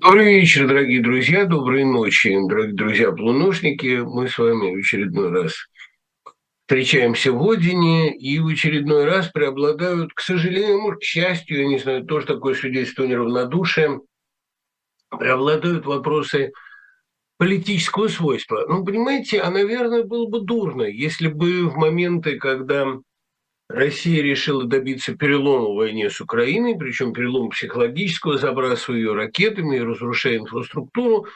Добрый вечер, дорогие друзья, доброй ночи, дорогие друзья-полуношники. Мы с вами в очередной раз встречаемся в Одине, и в очередной раз преобладают, к сожалению, может, к счастью, я не знаю, тоже такое свидетельство неравнодушия, преобладают вопросы политического свойства. Ну, понимаете, а, наверное, было бы дурно, если бы в моменты, когда Россия решила добиться перелома в войне с Украиной, причем перелома психологического, забрасывая ее ракетами и разрушая инфраструктуру.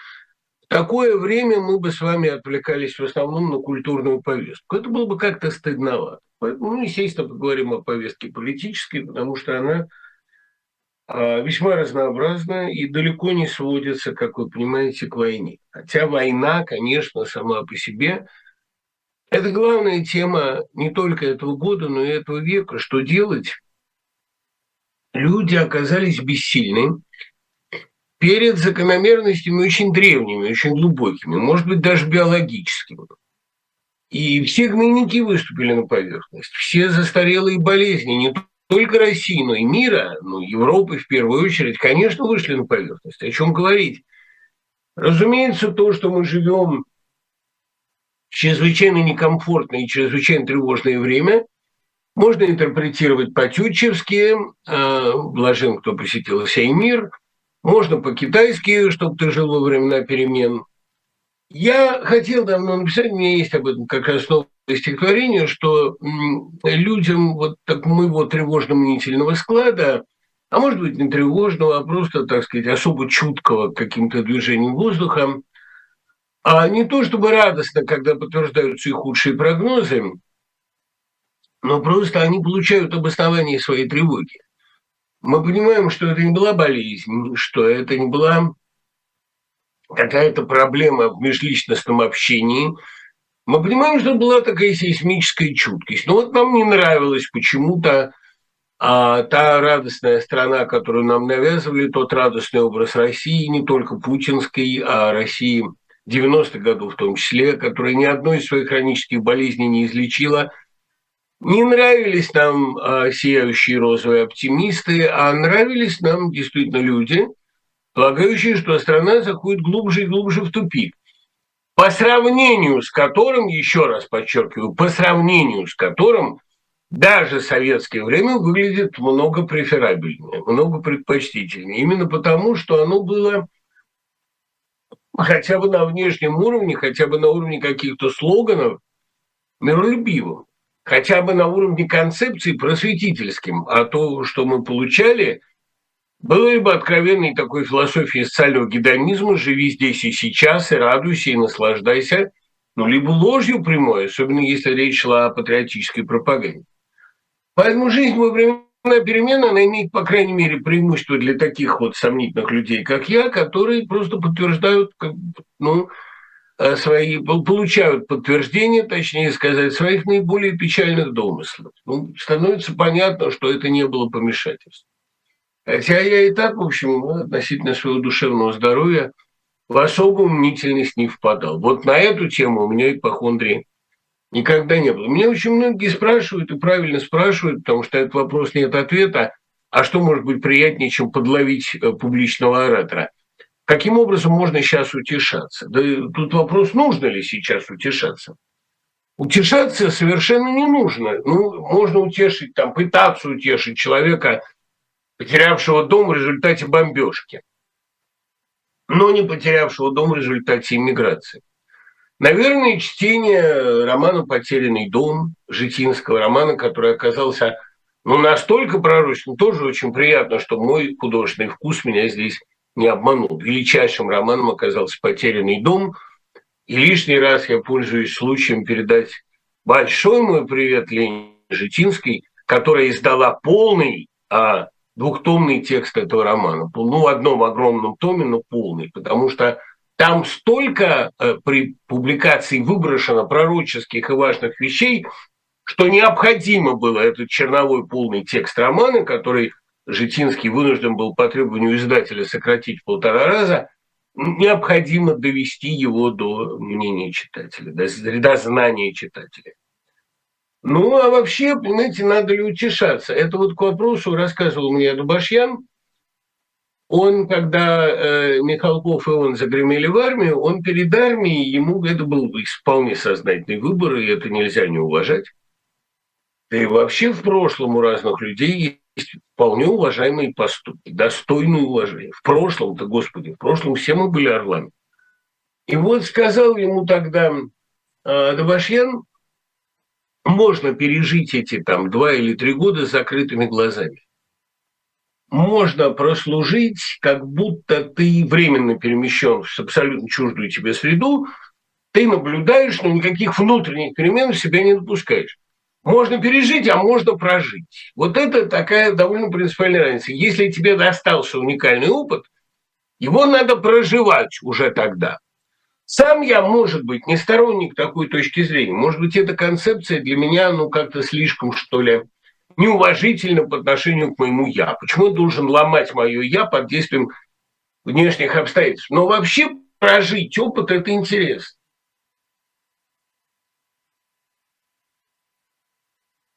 В такое время мы бы с вами отвлекались в основном на культурную повестку. Это было бы как-то стыдновато. Поэтому, ну, естественно, поговорим о повестке политической, потому что она а, весьма разнообразна и далеко не сводится, как вы понимаете, к войне. Хотя война, конечно, сама по себе – это главная тема не только этого года, но и этого века. Что делать? Люди оказались бессильны перед закономерностями очень древними, очень глубокими, может быть, даже биологическими. И все гнойники выступили на поверхность. Все застарелые болезни, не только России, но и мира, ну, Европы в первую очередь, конечно, вышли на поверхность. О чем говорить? Разумеется, то, что мы живем чрезвычайно некомфортное и чрезвычайно тревожное время можно интерпретировать по-тютчевски, э, блажен, кто посетил сей мир, можно по-китайски, чтобы ты жил во времена перемен. Я хотел давно написать, у меня есть об этом как раз новое стихотворение, что людям вот так моего тревожно-мнительного склада, а может быть не тревожного, а просто, так сказать, особо чуткого каким-то движением воздуха, а не то чтобы радостно, когда подтверждаются их худшие прогнозы, но просто они получают обоснование своей тревоги. Мы понимаем, что это не была болезнь, что это не была какая-то проблема в межличностном общении. Мы понимаем, что была такая сейсмическая чуткость. Но вот нам не нравилось почему-то а та радостная страна, которую нам навязывали, тот радостный образ России, не только путинской, а России – 90-х годов в том числе, которая ни одной из своих хронических болезней не излечила. Не нравились нам а, сияющие розовые оптимисты, а нравились нам действительно люди, полагающие, что страна заходит глубже и глубже в тупик. По сравнению с которым, еще раз подчеркиваю, по сравнению с которым даже советское время выглядит много преферабельнее, много предпочтительнее. Именно потому, что оно было хотя бы на внешнем уровне, хотя бы на уровне каких-то слоганов миролюбивым, хотя бы на уровне концепции просветительским, а то, что мы получали, было либо откровенной такой философией социального гедонизма «живи здесь и сейчас, и радуйся, и наслаждайся», ну, либо ложью прямой, особенно если речь шла о патриотической пропаганде. Поэтому жизнь во время перемена, она имеет, по крайней мере, преимущество для таких вот сомнительных людей, как я, которые просто подтверждают, ну, э, свои, получают подтверждение, точнее сказать, своих наиболее печальных домыслов. Ну, становится понятно, что это не было помешательством. Хотя я и так, в общем, относительно своего душевного здоровья в особую мнительность не впадал. Вот на эту тему у меня ипохондрии Никогда не было. Меня очень многие спрашивают, и правильно спрашивают, потому что этот вопрос нет ответа. А что может быть приятнее, чем подловить э, публичного оратора? Каким образом можно сейчас утешаться? Да тут вопрос, нужно ли сейчас утешаться. Утешаться совершенно не нужно. Ну, можно утешить, там, пытаться утешить человека, потерявшего дом в результате бомбежки, но не потерявшего дом в результате иммиграции. Наверное, чтение романа «Потерянный дом» Житинского, романа, который оказался ну, настолько пророчным, тоже очень приятно, что мой художественный вкус меня здесь не обманул. Величайшим романом оказался «Потерянный дом», и лишний раз я пользуюсь случаем передать большой мой привет Лене Житинской, которая издала полный а, двухтомный текст этого романа. Ну, в одном огромном томе, но полный, потому что там столько э, при публикации выброшено пророческих и важных вещей, что необходимо было этот черновой полный текст романа, который Житинский вынужден был по требованию издателя сократить в полтора раза, необходимо довести его до мнения читателя, до, до знания читателя. Ну, а вообще, понимаете, надо ли утешаться? Это вот к вопросу рассказывал мне Дубашьян, он, когда э, Михалков и он загремели в армию, он перед армией, ему это был вполне сознательный выбор, и это нельзя не уважать. Да и вообще в прошлом у разных людей есть вполне уважаемые поступки, достойные уважения. В прошлом-то, Господи, в прошлом все мы были орлами. И вот сказал ему тогда э, Давашьян, можно пережить эти там два или три года с закрытыми глазами. Можно прослужить, как будто ты временно перемещен в абсолютно чуждую тебе среду, ты наблюдаешь, но никаких внутренних перемен в себя не допускаешь. Можно пережить, а можно прожить. Вот это такая довольно принципиальная разница. Если тебе достался уникальный опыт, его надо проживать уже тогда. Сам я, может быть, не сторонник такой точки зрения. Может быть, эта концепция для меня, ну, как-то слишком, что ли, неуважительна по отношению к моему «я». Почему я должен ломать мое «я» под действием внешних обстоятельств? Но вообще прожить опыт – это интересно.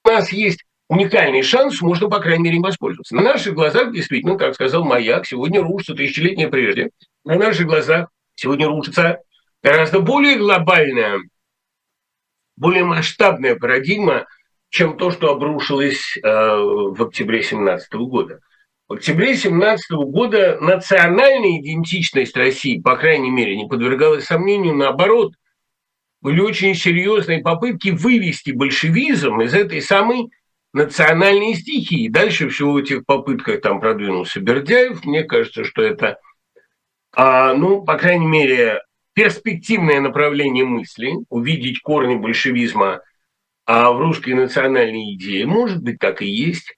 У нас есть уникальный шанс, можно, по крайней мере, им воспользоваться. На наших глазах, действительно, как сказал Маяк, сегодня рушится тысячелетнее прежде. На наших глазах сегодня рушится гораздо более глобальная, более масштабная парадигма, чем то, что обрушилось э, в октябре 2017 года. В октябре 2017 года национальная идентичность России, по крайней мере, не подвергалась сомнению, наоборот, были очень серьезные попытки вывести большевизм из этой самой национальной стихии. Дальше всего в этих попытках там продвинулся Бердяев. Мне кажется, что это, а, ну, по крайней мере, перспективное направление мысли, увидеть корни большевизма а в русской национальной идее. Может быть, так и есть.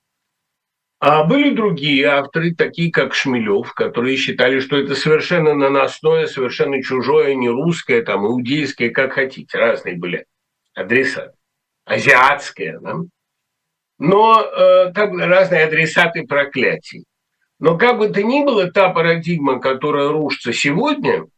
А были другие авторы, такие как Шмелев, которые считали, что это совершенно наносное, совершенно чужое, не русское, там, иудейское, как хотите. Разные были адреса. Азиатское, да? Но э, как разные адресаты проклятий. Но как бы то ни было, та парадигма, которая рушится сегодня –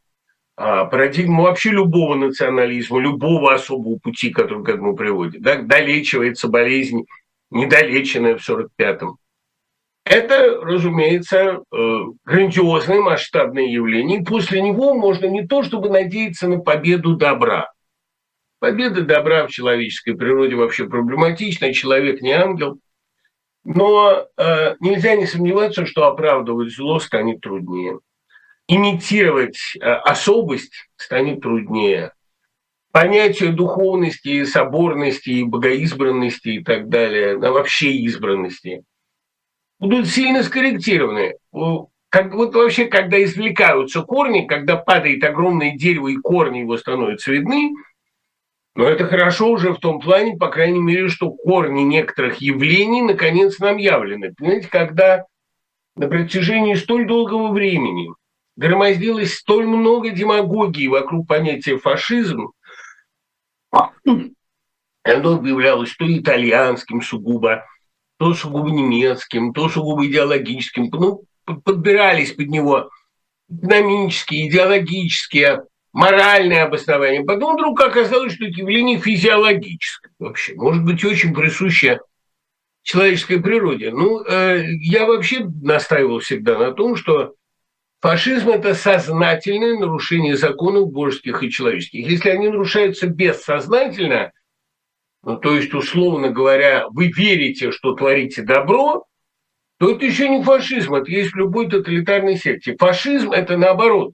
а, парадигму вообще любого национализма, любого особого пути, который к этому приводит. Да, долечивается болезнь, недолеченная в 45-м. Это, разумеется, э, грандиозное масштабное явление. И после него можно не то чтобы надеяться на победу добра. Победа добра в человеческой природе вообще проблематична, человек не ангел. Но э, нельзя не сомневаться, что оправдывать зло станет труднее имитировать э, особость станет труднее. Понятие духовности, соборности, богоизбранности и так далее, да, вообще избранности, будут сильно скорректированы. Как, вот вообще, когда извлекаются корни, когда падает огромное дерево и корни его становятся видны, но это хорошо уже в том плане, по крайней мере, что корни некоторых явлений наконец нам явлены. Понимаете, когда на протяжении столь долгого времени громоздилось столь много демагогии вокруг понятия фашизм, оно объявлялось то итальянским сугубо, то сугубо немецким, то сугубо идеологическим. Ну, подбирались под него экономические, идеологические, моральные обоснования. Потом вдруг оказалось, что это явление физиологическое вообще. Может быть, очень присуще человеческой природе. Ну, э, я вообще настаивал всегда на том, что Фашизм – это сознательное нарушение законов божеских и человеческих. Если они нарушаются бессознательно, ну, то есть, условно говоря, вы верите, что творите добро, то это еще не фашизм, это есть в любой тоталитарной секте. Фашизм – это наоборот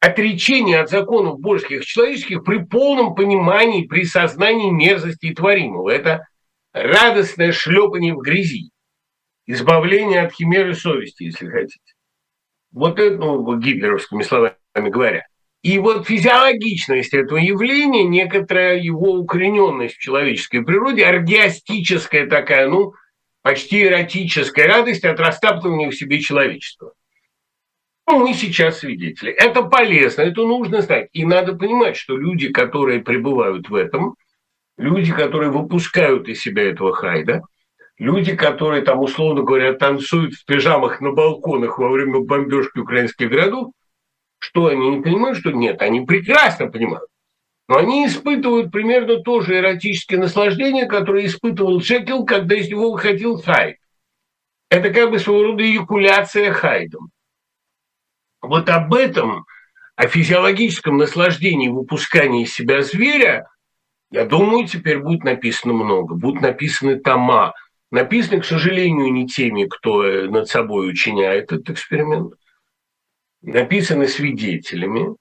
отречение от законов божеских и человеческих при полном понимании, при сознании мерзости творимого. Это радостное шлепание в грязи, избавление от химеры совести, если хотите. Вот это, ну, гитлеровскими словами говоря. И вот физиологичность этого явления, некоторая его укорененность в человеческой природе, оргиастическая такая, ну, почти эротическая радость от растаптывания в себе человечества. Ну, мы сейчас свидетели. Это полезно, это нужно знать. И надо понимать, что люди, которые пребывают в этом, люди, которые выпускают из себя этого хайда – люди, которые там, условно говоря, танцуют в пижамах на балконах во время бомбежки украинских городов, что они не понимают, что нет, они прекрасно понимают. Но они испытывают примерно то же эротическое наслаждение, которое испытывал Джекил, когда из него выходил Хайд. Это как бы своего рода эякуляция Хайдом. вот об этом, о физиологическом наслаждении выпускания из себя зверя, я думаю, теперь будет написано много. Будут написаны тома. Написаны, к сожалению, не теми, кто э, над собой учиняет этот эксперимент. Написаны свидетелями.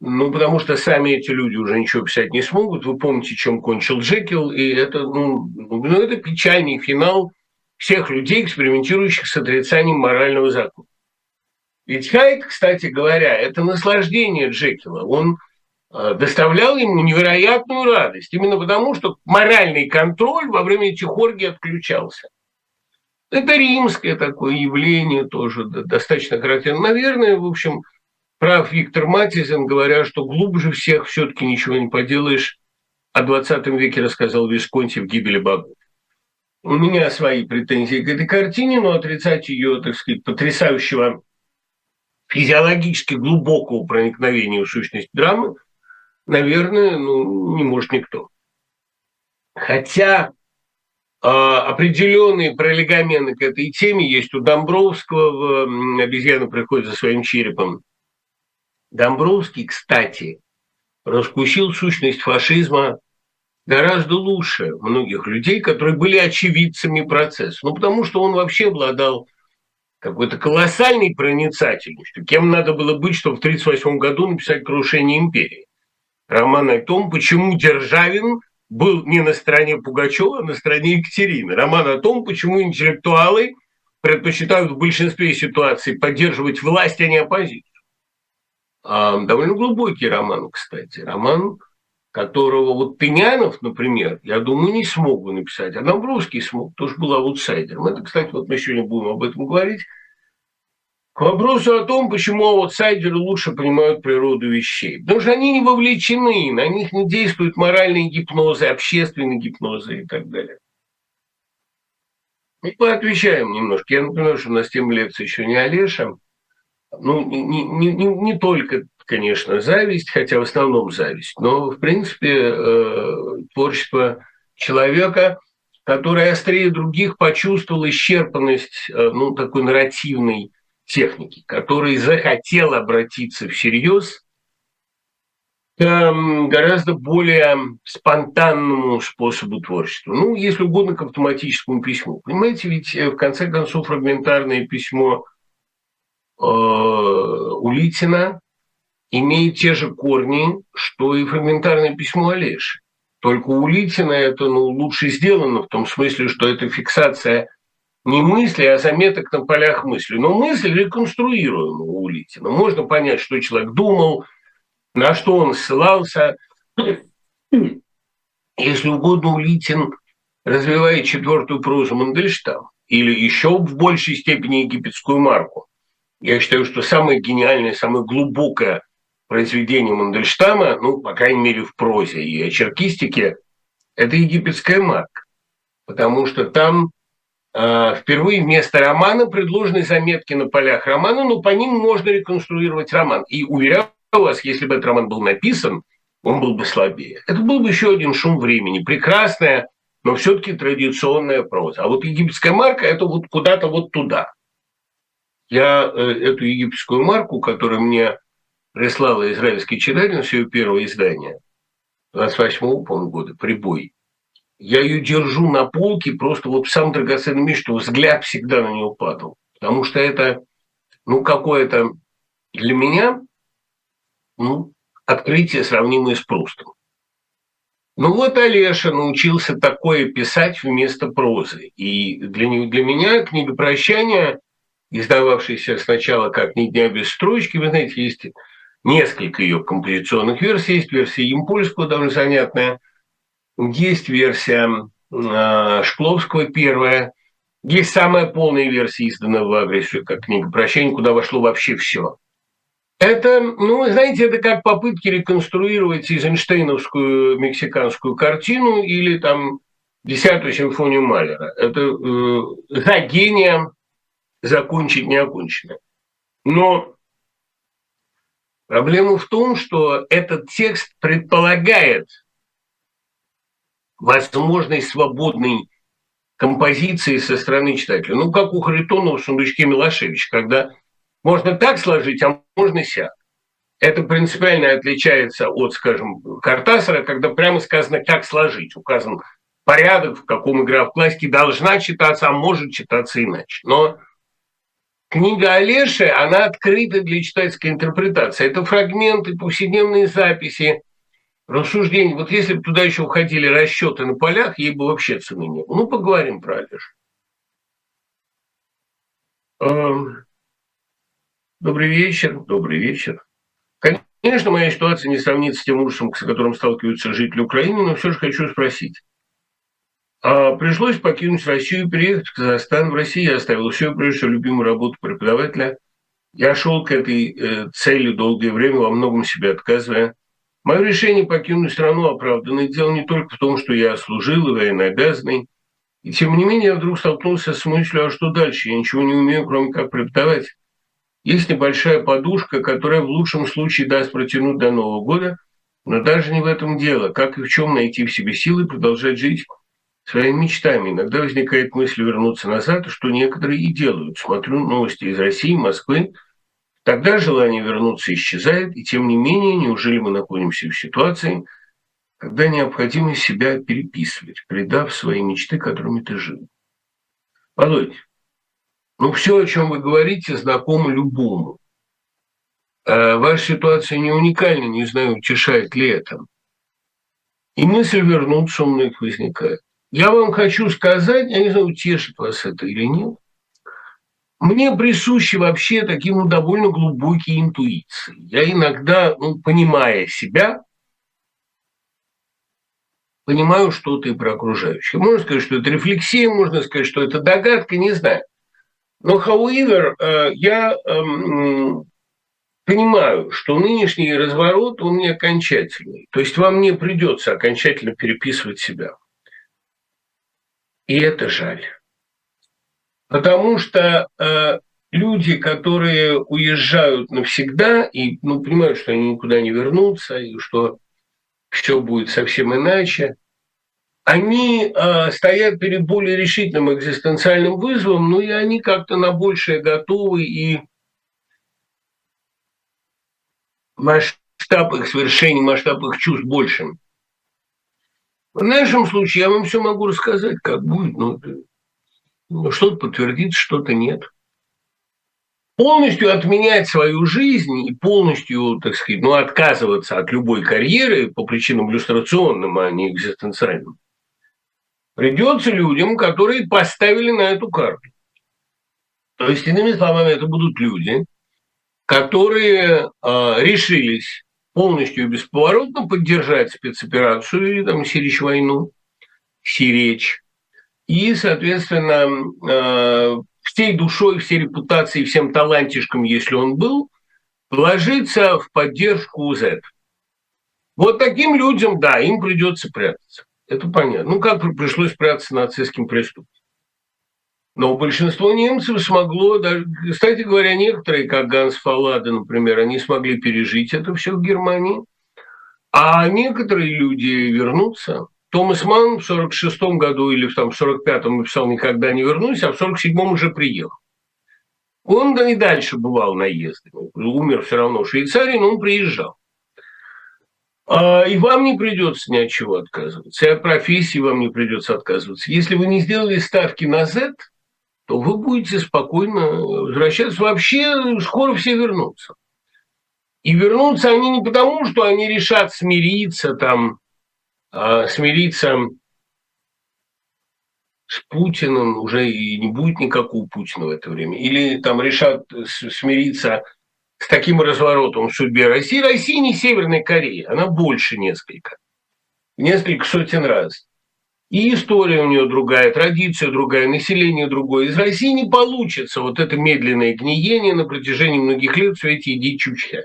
Ну, потому что сами эти люди уже ничего писать не смогут. Вы помните, чем кончил Джекил, и это, ну, ну, это печальный финал всех людей, экспериментирующих с отрицанием морального закона. Ведь Хайт, кстати говоря, это наслаждение Джекила. Он доставлял ему невероятную радость, именно потому, что моральный контроль во время этих оргий отключался. Это римское такое явление тоже достаточно характерно. Наверное, в общем, прав Виктор Матизен, говоря, что глубже всех все-таки ничего не поделаешь. О 20 веке рассказал Висконти в «Гибели богов». У меня свои претензии к этой картине, но отрицать ее, так сказать, потрясающего физиологически глубокого проникновения в сущность драмы, наверное, ну, не может никто. Хотя э, определенные пролегомены к этой теме есть у Домбровского в «Обезьяна приходит за своим черепом». Домбровский, кстати, раскусил сущность фашизма гораздо лучше многих людей, которые были очевидцами процесса. Ну, потому что он вообще обладал какой-то колоссальной проницательностью. Кем надо было быть, чтобы в 1938 году написать «Крушение империи». Роман о том, почему Державин был не на стороне Пугачева, а на стороне Екатерины. Роман о том, почему интеллектуалы предпочитают в большинстве ситуаций поддерживать власть, а не оппозицию. А, довольно глубокий роман, кстати. Роман, которого вот Тынянов, например, я думаю, не смог бы написать, а Домбровский смог, тоже был аутсайдером. Это, кстати, вот мы сегодня будем об этом говорить. К вопросу о том, почему аутсайдеры лучше понимают природу вещей. Потому что они не вовлечены, на них не действуют моральные гипнозы, общественные гипнозы и так далее. И поотвечаем немножко. Я напоминаю, что у нас тема лекции еще не Олеша. Ну, не, не, не, не только конечно, зависть, хотя в основном зависть, но, в принципе, э, творчество человека, который острее других почувствовал исчерпанность э, ну, такой нарративной техники, который захотел обратиться всерьез к гораздо более спонтанному способу творчества. Ну, если угодно, к автоматическому письму. Понимаете, ведь э, в конце концов фрагментарное письмо Улитина имеет те же корни, что и фрагментарное письмо Олеши. Только у Литина это ну, лучше сделано в том смысле, что это фиксация не мысли, а заметок на полях мысли. Но мысль реконструируема у Литина. Можно понять, что человек думал, на что он ссылался. Если угодно, Улитин развивает четвертую прозу Мандельштама или еще в большей степени египетскую марку. Я считаю, что самое гениальное, самое глубокое произведение Мандельштама, ну, по крайней мере, в прозе и очеркистике, это египетская марка. Потому что там впервые вместо романа предложены заметки на полях романа, но по ним можно реконструировать роман. И уверяю вас, если бы этот роман был написан, он был бы слабее. Это был бы еще один шум времени. Прекрасная, но все-таки традиционная проза. А вот египетская марка – это вот куда-то вот туда. Я э, эту египетскую марку, которая мне прислала израильский читатель свое первое издание 28-го, по года, «Прибой». Я ее держу на полке просто вот в самом драгоценном месте, что взгляд всегда на нее падал. Потому что это, ну, какое-то для меня, ну, открытие, сравнимое с Прустом. Ну вот Олеша научился такое писать вместо прозы. И для, для меня книга прощания, издававшаяся сначала как «Ни дня без строчки», вы знаете, есть несколько ее композиционных версий. Есть версия Емпольского, довольно занятная. Есть версия э, Шкловского первая. Есть самая полная версия, изданная в агрессию, как книга «Прощение», куда вошло вообще все. Это, ну, знаете, это как попытки реконструировать Эйзенштейновскую мексиканскую картину или там десятую симфонию Малера. Это э, за гением закончить неоконченное. Но Проблема в том, что этот текст предполагает возможность свободной композиции со стороны читателя. Ну, как у Харитонова в «Сундучке Милошевич», когда Можно так сложить, а можно сяк. Это принципиально отличается от, скажем, Картасара, когда прямо сказано, как сложить. Указан порядок, в каком игра в классике должна читаться, а может читаться иначе. Но книга Олеши, она открыта для читательской интерпретации. Это фрагменты, повседневные записи, рассуждения. Вот если бы туда еще уходили расчеты на полях, ей бы вообще цены не было. Ну, поговорим про Олешу. Эм, добрый вечер, добрый вечер. Конечно, моя ситуация не сравнится с тем ужасом, с которым сталкиваются жители Украины, но все же хочу спросить. А пришлось покинуть Россию, переехать в Казахстан. В России я оставил все, прежде всего, любимую работу преподавателя. Я шел к этой э, цели долгое время, во многом себе отказывая. Мое решение покинуть страну оправдано. Дело не только в том, что я служил и военнообязанный. И тем не менее, я вдруг столкнулся с мыслью, а что дальше? Я ничего не умею, кроме как преподавать. Есть небольшая подушка, которая в лучшем случае даст протянуть до Нового года, но даже не в этом дело. Как и в чем найти в себе силы продолжать жить своими мечтами. Иногда возникает мысль вернуться назад, что некоторые и делают. Смотрю новости из России, Москвы. Тогда желание вернуться исчезает, и тем не менее, неужели мы находимся в ситуации, когда необходимо себя переписывать, предав свои мечты, которыми ты жил? Володь, ну, все, о чем вы говорите, знакомо любому. А ваша ситуация не уникальна, не знаю, утешает ли это. И мысль вернуться у многих возникает. Я вам хочу сказать, я не знаю, утешит вас это или нет, мне присущи вообще такие ну, довольно глубокие интуиции. Я иногда, ну, понимая себя, понимаю что-то и про окружающих. Можно сказать, что это рефлексия, можно сказать, что это догадка, не знаю. Но, however, э, я эм, понимаю, что нынешний разворот, он не окончательный. То есть вам не придется окончательно переписывать себя. И это жаль. Потому что э, люди, которые уезжают навсегда и ну, понимают, что они никуда не вернутся, и что все будет совсем иначе, они э, стоят перед более решительным экзистенциальным вызовом, но и они как-то на большее готовы, и масштаб их свершений, масштаб их чувств больше. В нашем случае я вам все могу рассказать, как будет, но ну, что-то подтвердится, что-то нет. Полностью отменять свою жизнь и полностью, так сказать, ну, отказываться от любой карьеры по причинам иллюстрационным, а не экзистенциальным, придется людям, которые поставили на эту карту. То есть, иными словами, это будут люди, которые э, решились полностью и бесповоротно поддержать спецоперацию и там сирич войну, сиречь, и, соответственно, э, всей душой, всей репутацией, всем талантишком, если он был, вложиться в поддержку Z. Вот таким людям, да, им придется прятаться. Это понятно. Ну, как пришлось прятаться нацистским преступникам. Но большинство немцев смогло, даже, кстати говоря, некоторые, как Ганс Фаллада, например, они смогли пережить это все в Германии, а некоторые люди вернутся. Томас Манн в 46 году или там, в 45-м написал «Никогда не вернусь», а в 47-м уже приехал. Он да и дальше бывал наездами. Умер все равно в Швейцарии, но он приезжал. А, и вам не придется ни от чего отказываться, и от профессии вам не придется отказываться. Если вы не сделали ставки на Z, то вы будете спокойно возвращаться. Вообще скоро все вернутся. И вернутся они не потому, что они решат смириться, там, смириться с Путиным, уже и не будет никакого Путина в это время. Или там решат смириться с таким разворотом в судьбе России. Россия не Северная Корея, она больше несколько. Несколько сотен раз. И история у нее другая, традиция другая, население другое. Из России не получится вот это медленное гниение на протяжении многих лет в свете иди чучхя.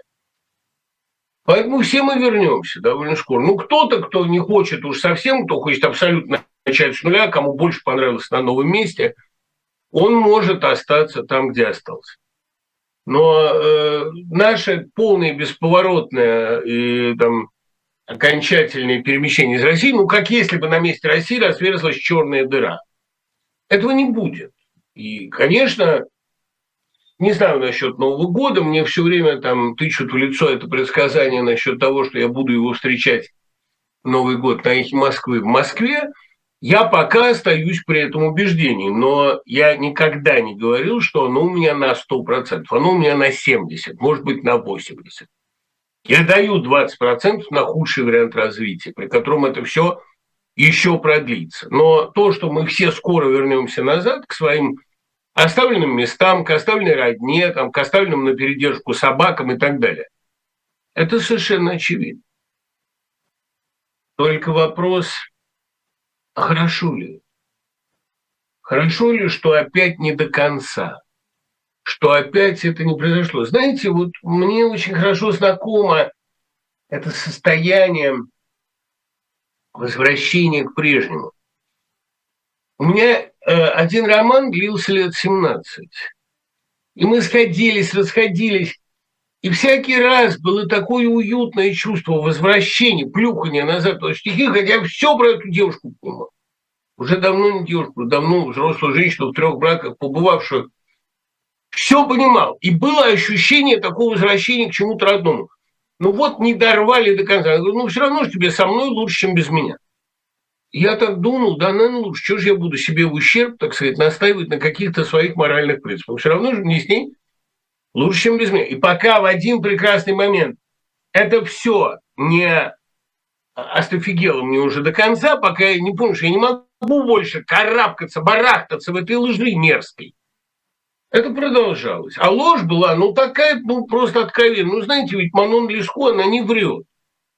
Поэтому все мы вернемся довольно скоро. Ну, кто-то, кто не хочет уж совсем, кто хочет абсолютно начать с нуля, кому больше понравилось на новом месте, он может остаться там, где остался. Но э, наше полное бесповоротное и там, окончательное перемещение из России, ну, как если бы на месте России разверзлась черная дыра. Этого не будет. И, конечно, не знаю насчет Нового года, мне все время там тычут в лицо это предсказание насчет того, что я буду его встречать Новый год на эхе Москвы в Москве. Я пока остаюсь при этом убеждении, но я никогда не говорил, что оно у меня на 100%, оно у меня на 70%, может быть, на 80%. Я даю 20% на худший вариант развития, при котором это все еще продлится. Но то, что мы все скоро вернемся назад к своим оставленным местам, к оставленной родне, там, к оставленным на передержку собакам и так далее, это совершенно очевидно. Только вопрос, хорошо ли? Хорошо ли, что опять не до конца? Что опять это не произошло? Знаете, вот мне очень хорошо знакомо это состояние возвращения к прежнему. У меня э, один роман длился лет 17. И мы сходились, расходились. И всякий раз было такое уютное чувство возвращения, плюхания назад в стихи, хотя все про эту девушку понимал. Уже давно не девушку, давно взрослую женщину в трех браках, побывавшую. Все понимал. И было ощущение такого возвращения к чему-то родному. Ну вот не дорвали до конца. Я говорю, ну все равно же тебе со мной лучше, чем без меня. Я так думал, да, наверное, лучше. Чего же я буду себе в ущерб, так сказать, настаивать на каких-то своих моральных принципах? Все равно же мне с ней Лучше, чем без меня. И пока в один прекрасный момент это все не остофигело мне уже до конца, пока я не понял, что я не могу больше карабкаться, барахтаться в этой лжи мерзкой. Это продолжалось. А ложь была, ну, такая, ну, просто откровенная. Ну, знаете, ведь Манон Лешко, она не врет.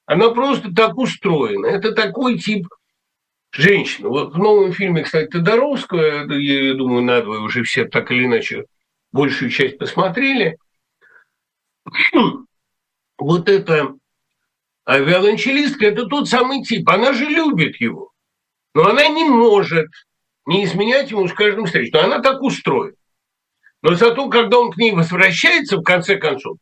Она просто так устроена. Это такой тип женщины. Вот в новом фильме, кстати, Тодоровского, я думаю, надвое уже все так или иначе большую часть посмотрели. Вот эта виолончелистка – это тот самый тип. Она же любит его. Но она не может не изменять ему с каждым встречей. Но она так устроена. Но зато, когда он к ней возвращается, в конце концов,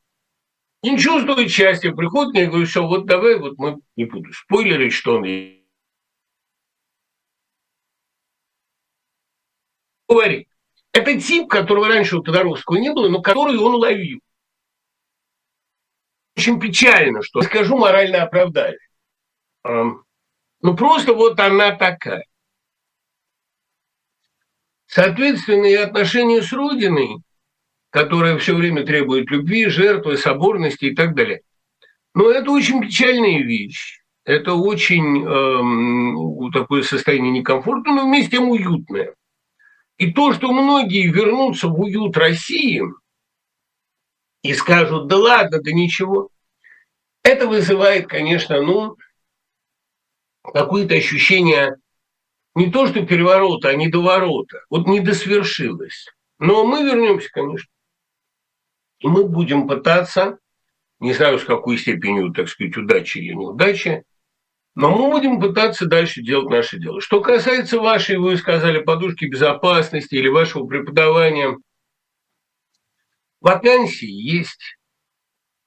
не чувствует счастья, приходит к ней и говорит, что вот давай, вот мы, не буду спойлерить, что он говорит. Это тип, которого раньше у Тодоровского не было, но который он ловил. Очень печально, что скажу моральное оправдание. Ну просто вот она такая. Соответственно, и отношения с Родиной, которая все время требует любви, жертвы, соборности и так далее. Но это очень печальная вещь. Это очень э, такое состояние некомфортное, но вместе с тем уютное. И то, что многие вернутся в уют России и скажут, да ладно, да ничего, это вызывает, конечно, ну, какое-то ощущение не то, что переворота, а недоворота. Вот не досвершилось. Но мы вернемся, конечно. И мы будем пытаться, не знаю, с какой степенью, так сказать, удачи или неудачи, но мы будем пытаться дальше делать наше дело. Что касается вашей, вы сказали, подушки безопасности или вашего преподавания, вакансии есть,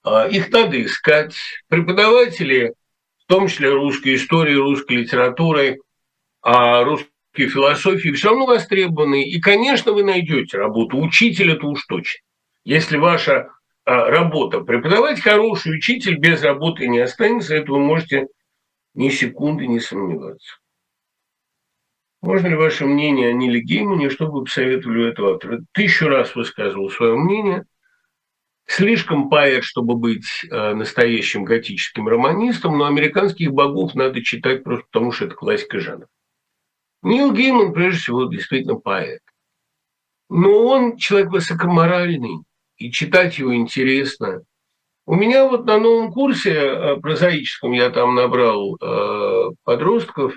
а, их надо искать. Преподаватели, в том числе русской истории, русской литературы, а, русской философии, все равно востребованы. И, конечно, вы найдете работу. Учитель это уж точно. Если ваша а, работа преподавать хороший учитель без работы не останется, это вы можете ни секунды не сомневаться. Можно ли ваше мнение о Ниле Геймане, что вы посоветовали этого автора? Тысячу раз высказывал свое мнение. Слишком поэт, чтобы быть э, настоящим готическим романистом, но американских богов надо читать просто потому, что это классика жанра. Нил Гейман, прежде всего, действительно поэт. Но он человек высокоморальный, и читать его интересно – у меня вот на новом курсе э, прозаическом я там набрал э, подростков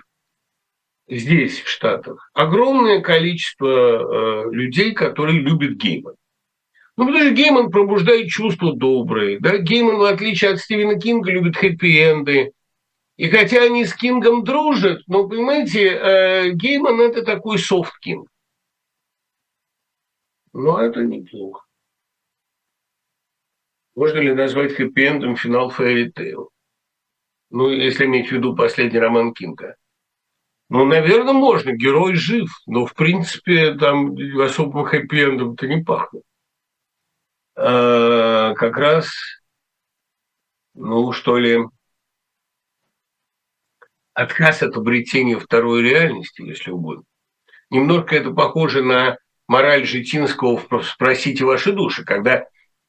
здесь, в Штатах, огромное количество э, людей, которые любят Гейман. Ну, потому что Гейман пробуждает чувства добрые. Да? Гейман, в отличие от Стивена Кинга, любит хэппи-энды. И хотя они с Кингом дружат, но, понимаете, Гейман – это такой софт-кинг. Но это неплохо. Можно ли назвать хэппи-эндом финал Fairy Tale? Ну, если иметь в виду последний роман Кинга. Ну, наверное, можно. Герой жив. Но, в принципе, там особым хэппи-эндом-то не пахнет. э, как раз, ну, что ли, отказ от обретения второй реальности, если угодно. Немножко это похоже на мораль Житинского в «Спросите ваши души», когда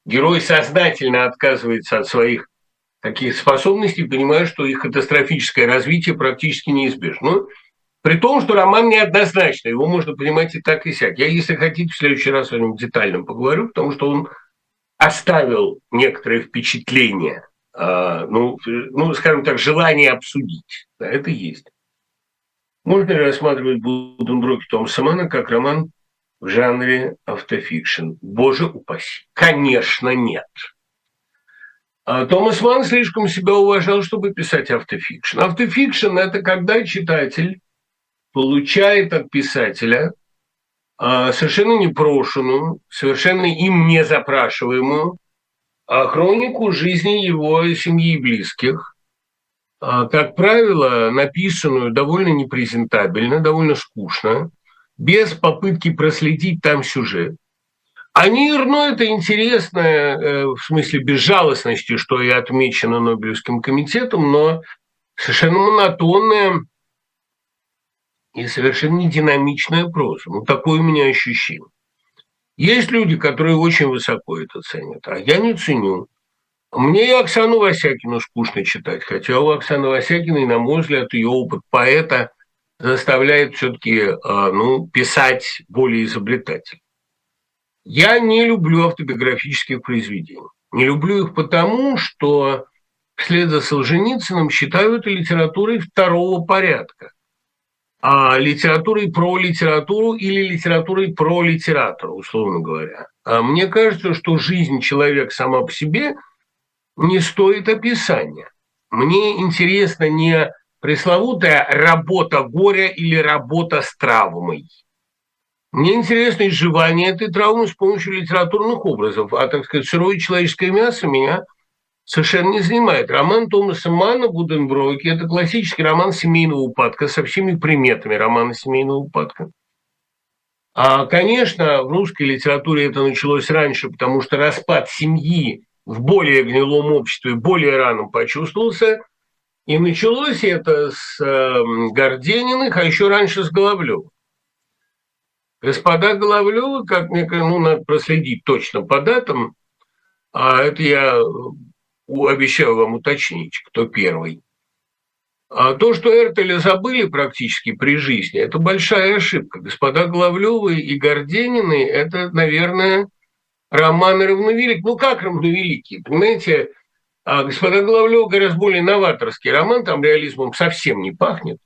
герой сознательно отказывается от своих таких способностей, понимая, что их катастрофическое развитие практически неизбежно. Ну, при том, что роман неоднозначный, его можно понимать и так, и сяк. Я, если хотите, в следующий раз о нем детально поговорю, потому что он оставил некоторые впечатления, э, ну, ну, скажем так, желание обсудить. Да, это есть. Можно ли рассматривать Будденброки Томаса Манна как роман в жанре автофикшн? Боже упаси. Конечно, нет. А Томас Манн слишком себя уважал, чтобы писать автофикшн. Автофикшн – это когда читатель получает от писателя а, совершенно непрошенную, совершенно им не запрашиваемую а, хронику жизни его семьи и близких, как правило, написанную довольно непрезентабельно, довольно скучно, без попытки проследить там сюжет. А НИР, ну, это интересно, э, в смысле безжалостности, что и отмечено Нобелевским комитетом, но совершенно монотонная и совершенно не динамичная проза. Ну, такое у меня ощущение. Есть люди, которые очень высоко это ценят, а я не ценю. Мне и Оксану Васякину скучно читать, хотя у Оксаны Васякиной, на мой взгляд, ее опыт поэта заставляет все-таки а, ну, писать более изобретательно. Я не люблю автобиографических произведений. Не люблю их потому, что вслед за Солженицыным считаю это литературой второго порядка. А литературой про литературу или литературой про литератора, условно говоря. А мне кажется, что жизнь человека сама по себе не стоит описания. Мне интересна не пресловутая работа горя или работа с травмой. Мне интересно изживание этой травмы с помощью литературных образов, а, так сказать, сырое человеческое мясо меня совершенно не занимает. Роман Томаса Мана «Буденброки» – это классический роман семейного упадка со всеми приметами романа семейного упадка. А, конечно, в русской литературе это началось раньше, потому что распад семьи в более гнилом обществе более рано почувствовался, и началось это с э, Гордениных, а еще раньше с Головлева. Господа Головлевы, как мне ну, надо проследить точно по датам, а это я обещаю вам уточнить, кто первый. А то, что Эртеля забыли практически при жизни, это большая ошибка. Господа Главлевы и Горденины – это, наверное, романы равновеликие. Ну, как равновеликие? Понимаете, а господа Главлевы гораздо более новаторский роман, там реализмом совсем не пахнет.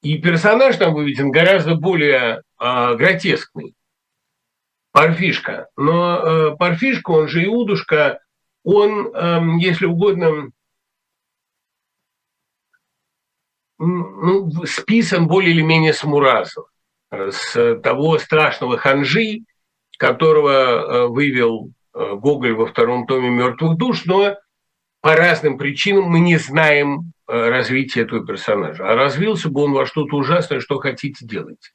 И персонаж там выведен гораздо более э, гротескный. Парфишка. Но э, Парфишка, он же Иудушка, он, э, если угодно, ну, списан более или менее с Муразов, с того страшного ханжи, которого э, вывел э, Гоголь во втором томе «Мертвых душ», но по разным причинам мы не знаем Э, развития этого персонажа. А развился бы он во что-то ужасное, что хотите делать.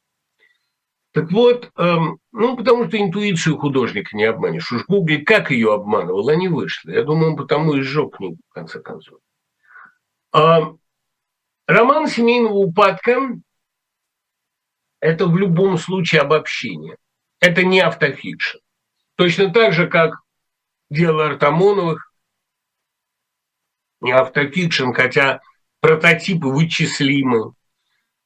Так вот, эм, ну, потому что интуицию художника не обманешь. Уж Гугли как ее обманывал, они вышли. Я думаю, он потому и сжег книгу, в конце концов. А, роман семейного упадка – это в любом случае обобщение. Это не автофикшн. Точно так же, как дело Артамоновых не автофикшн, хотя прототипы вычислимы.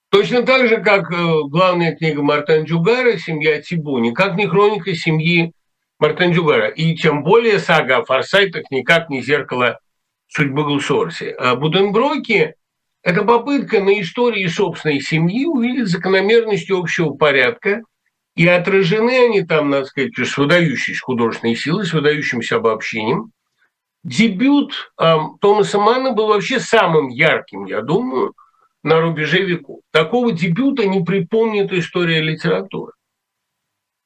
Точно так же, как э, главная книга Мартан Джугара «Семья Тибу», никак не хроника семьи Мартан Джугара. И тем более сага о форсайтах никак не зеркало судьбы Гусорси. А Буденброки – это попытка на истории собственной семьи увидеть закономерности общего порядка, и отражены они там, надо сказать, с выдающейся художественной силой, с выдающимся обобщением – дебют э, Томаса Манна был вообще самым ярким, я думаю, на рубеже веков. Такого дебюта не припомнит история литературы.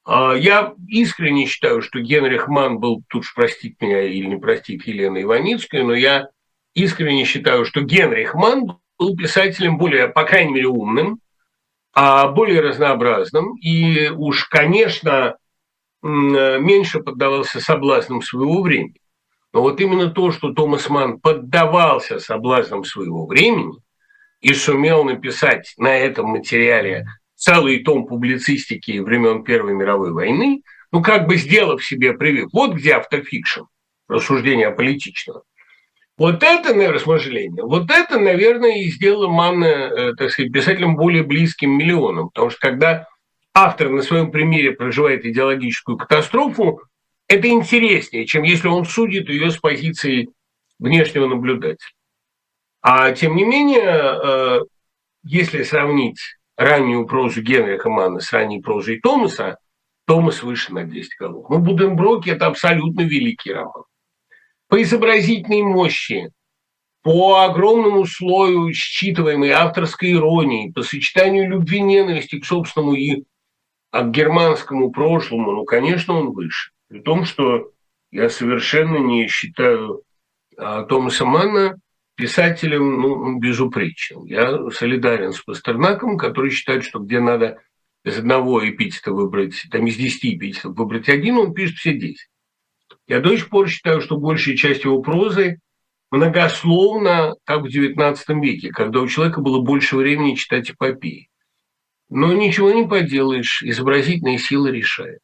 Э, я искренне считаю, что Генрих Ман был, тут же простить меня или не простить Елена Иваницкая, но я искренне считаю, что Генрих Ман был писателем более, по крайней мере, умным, а более разнообразным. И уж, конечно, меньше поддавался соблазнам своего времени. Но вот именно то, что Томас Ман поддавался соблазнам своего времени и сумел написать на этом материале целый том публицистики времен Первой мировой войны, ну как бы сделав себе привет. Вот где автофикшн, рассуждение о политичном. Вот это наверное, размышление, вот это, наверное, и сделало Манна, э, так сказать, писателем более близким миллионам. Потому что когда автор на своем примере проживает идеологическую катастрофу, это интереснее, чем если он судит ее с позиции внешнего наблюдателя. А тем не менее, э, если сравнить раннюю прозу Генриха Манна с ранней прозой Томаса, Томас выше на 10 голов. Ну, Буденброки – это абсолютно великий роман по изобразительной мощи, по огромному слою считываемой авторской иронии, по сочетанию любви ненависти к собственному и к германскому прошлому, ну, конечно, он выше. При том, что я совершенно не считаю а, Томаса Манна писателем ну, безупречным. Я солидарен с Пастернаком, который считает, что где надо из одного эпитета выбрать, там из десяти эпитетов выбрать один, он пишет все десять. Я до сих пор считаю, что большая часть его прозы многословно, как в XIX веке, когда у человека было больше времени читать эпопеи. Но ничего не поделаешь, изобразительная сила решает.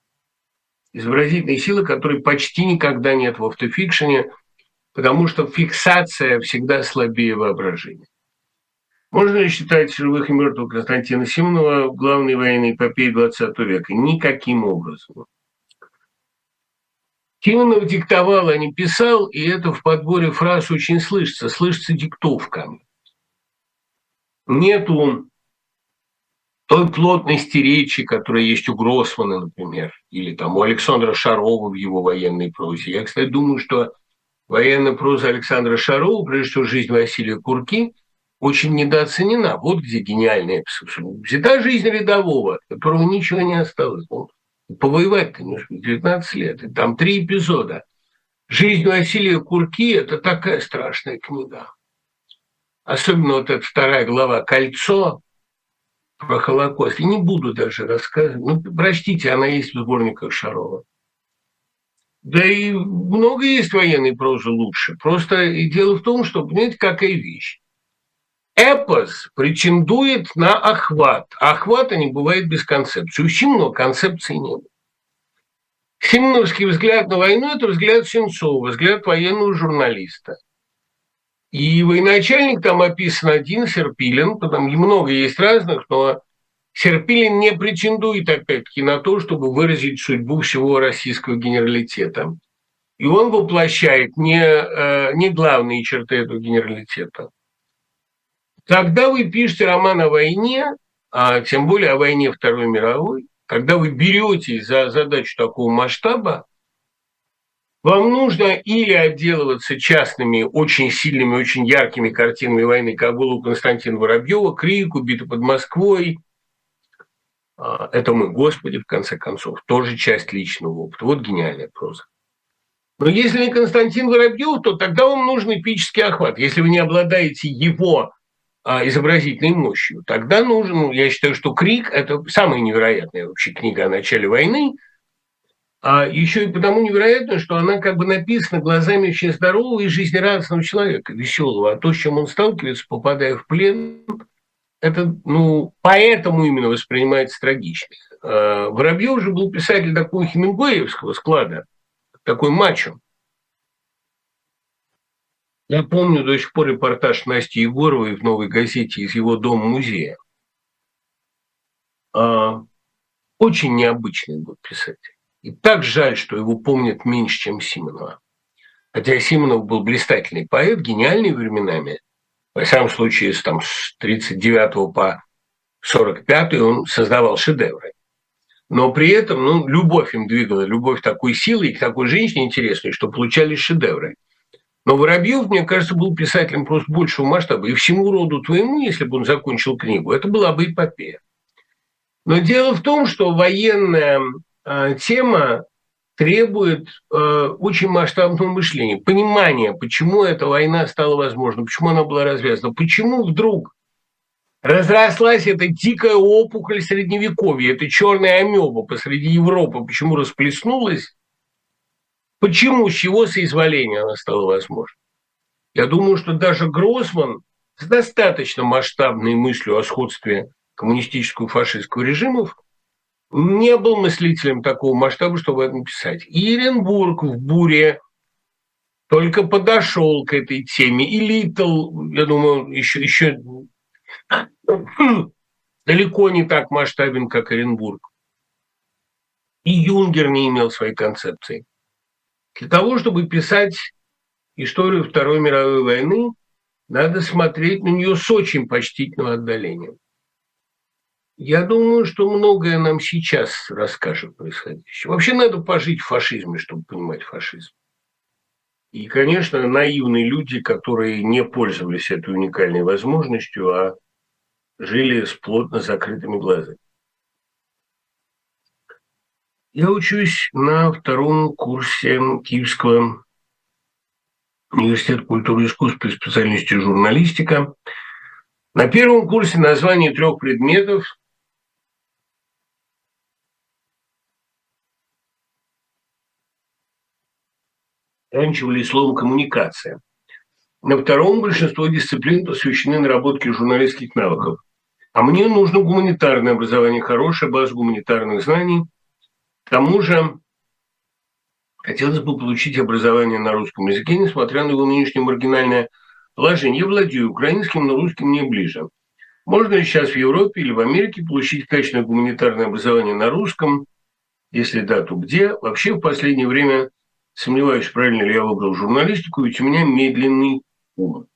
Изобразительная сила, которой почти никогда нет в автофикшене, потому что фиксация всегда слабее воображения. Можно ли считать живых и мертвых Константина Симонова главной военной эпопеей XX века? Никаким образом. Тимонов диктовал, а не писал, и это в подборе фраз очень слышится. Слышится диктовка. Нету той плотности речи, которая есть у Гроссмана, например, или там у Александра Шарова в его военной прозе. Я, кстати, думаю, что военная проза Александра Шарова, прежде всего «Жизнь Василия Курки», очень недооценена. Вот где гениальная взята жизнь рядового, которого ничего не осталось. Он Повоевать, конечно, 19 лет. И там три эпизода. «Жизнь Василия Курки» – это такая страшная книга. Особенно вот эта вторая глава «Кольцо» про Холокост. Не буду даже рассказывать. Ну, простите, она есть в сборниках Шарова. Да и много есть военной прозы лучше. Просто и дело в том, что, понимаете, какая вещь. Эпос претендует на охват. А охвата не бывает без концепции. У Симонова концепции не было. Симоновский взгляд на войну – это взгляд Сенцова, взгляд военного журналиста. И военачальник там описан один, Серпилин, там много есть разных, но Серпилин не претендует, опять-таки, на то, чтобы выразить судьбу всего российского генералитета. И он воплощает не, э, не главные черты этого генералитета. Когда вы пишете роман о войне, а тем более о войне Второй мировой, когда вы берете за задачу такого масштаба, вам нужно или отделываться частными, очень сильными, очень яркими картинами войны, как было у Константина Воробьева, Крик, убита под Москвой. А, это мы, Господи, в конце концов, тоже часть личного опыта. Вот гениальная проза. Но если не Константин Воробьев, то тогда вам нужен эпический охват. Если вы не обладаете его а, изобразительной мощью, тогда нужен, я считаю, что «Крик» – это самая невероятная вообще книга о начале войны, а еще и потому невероятно, что она как бы написана глазами очень здорового и жизнерадостного человека, веселого. А то, с чем он сталкивается, попадая в плен, это, ну, поэтому именно воспринимается трагично. А, Воробьев же был писатель такого хемингуэевского склада, такой мачо. Я помню до сих пор репортаж Насти Егоровой в «Новой газете» из его дома-музея. А, очень необычный был писатель. И так жаль, что его помнят меньше, чем Симонова. Хотя Симонов был блистательный поэт, гениальный временами. Во всяком случае, с, там, с 39 по 45 он создавал шедевры. Но при этом ну, любовь им двигала, любовь такой силы и к такой женщине интересной, что получались шедевры – но Воробьев, мне кажется, был писателем просто большего масштаба. И всему роду твоему, если бы он закончил книгу, это была бы эпопея. Но дело в том, что военная тема требует э, очень масштабного мышления, понимания, почему эта война стала возможна, почему она была развязана, почему вдруг разрослась эта дикая опухоль средневековья, это черная амеба посреди Европы. Почему расплеснулась? Почему, с чего соизволения она стала возможной? Я думаю, что даже Гроссман с достаточно масштабной мыслью о сходстве коммунистического и фашистского режимов не был мыслителем такого масштаба, чтобы это написать. И Иренбург в «Буре» только подошел к этой теме. И Литл, я думаю, еще, еще далеко не так масштабен, как Оренбург. И Юнгер не имел своей концепции. Для того, чтобы писать историю Второй мировой войны, надо смотреть на нее с очень почтительным отдалением. Я думаю, что многое нам сейчас расскажет происходящее. Вообще надо пожить в фашизме, чтобы понимать фашизм. И, конечно, наивные люди, которые не пользовались этой уникальной возможностью, а жили с плотно закрытыми глазами. Я учусь на втором курсе Киевского университета культуры и искусств при специальности журналистика. На первом курсе название трех предметов заканчивали словом «коммуникация». На втором большинство дисциплин посвящены наработке журналистских навыков. А мне нужно гуманитарное образование, хорошая база гуманитарных знаний. К тому же хотелось бы получить образование на русском языке, несмотря на его нынешнее маргинальное положение. Я владею украинским, но русским мне ближе. Можно ли сейчас в Европе или в Америке получить качественное гуманитарное образование на русском? Если да, то где? Вообще в последнее время Сомневаюсь, правильно ли я выбрал журналистику, ведь у меня медленный ум.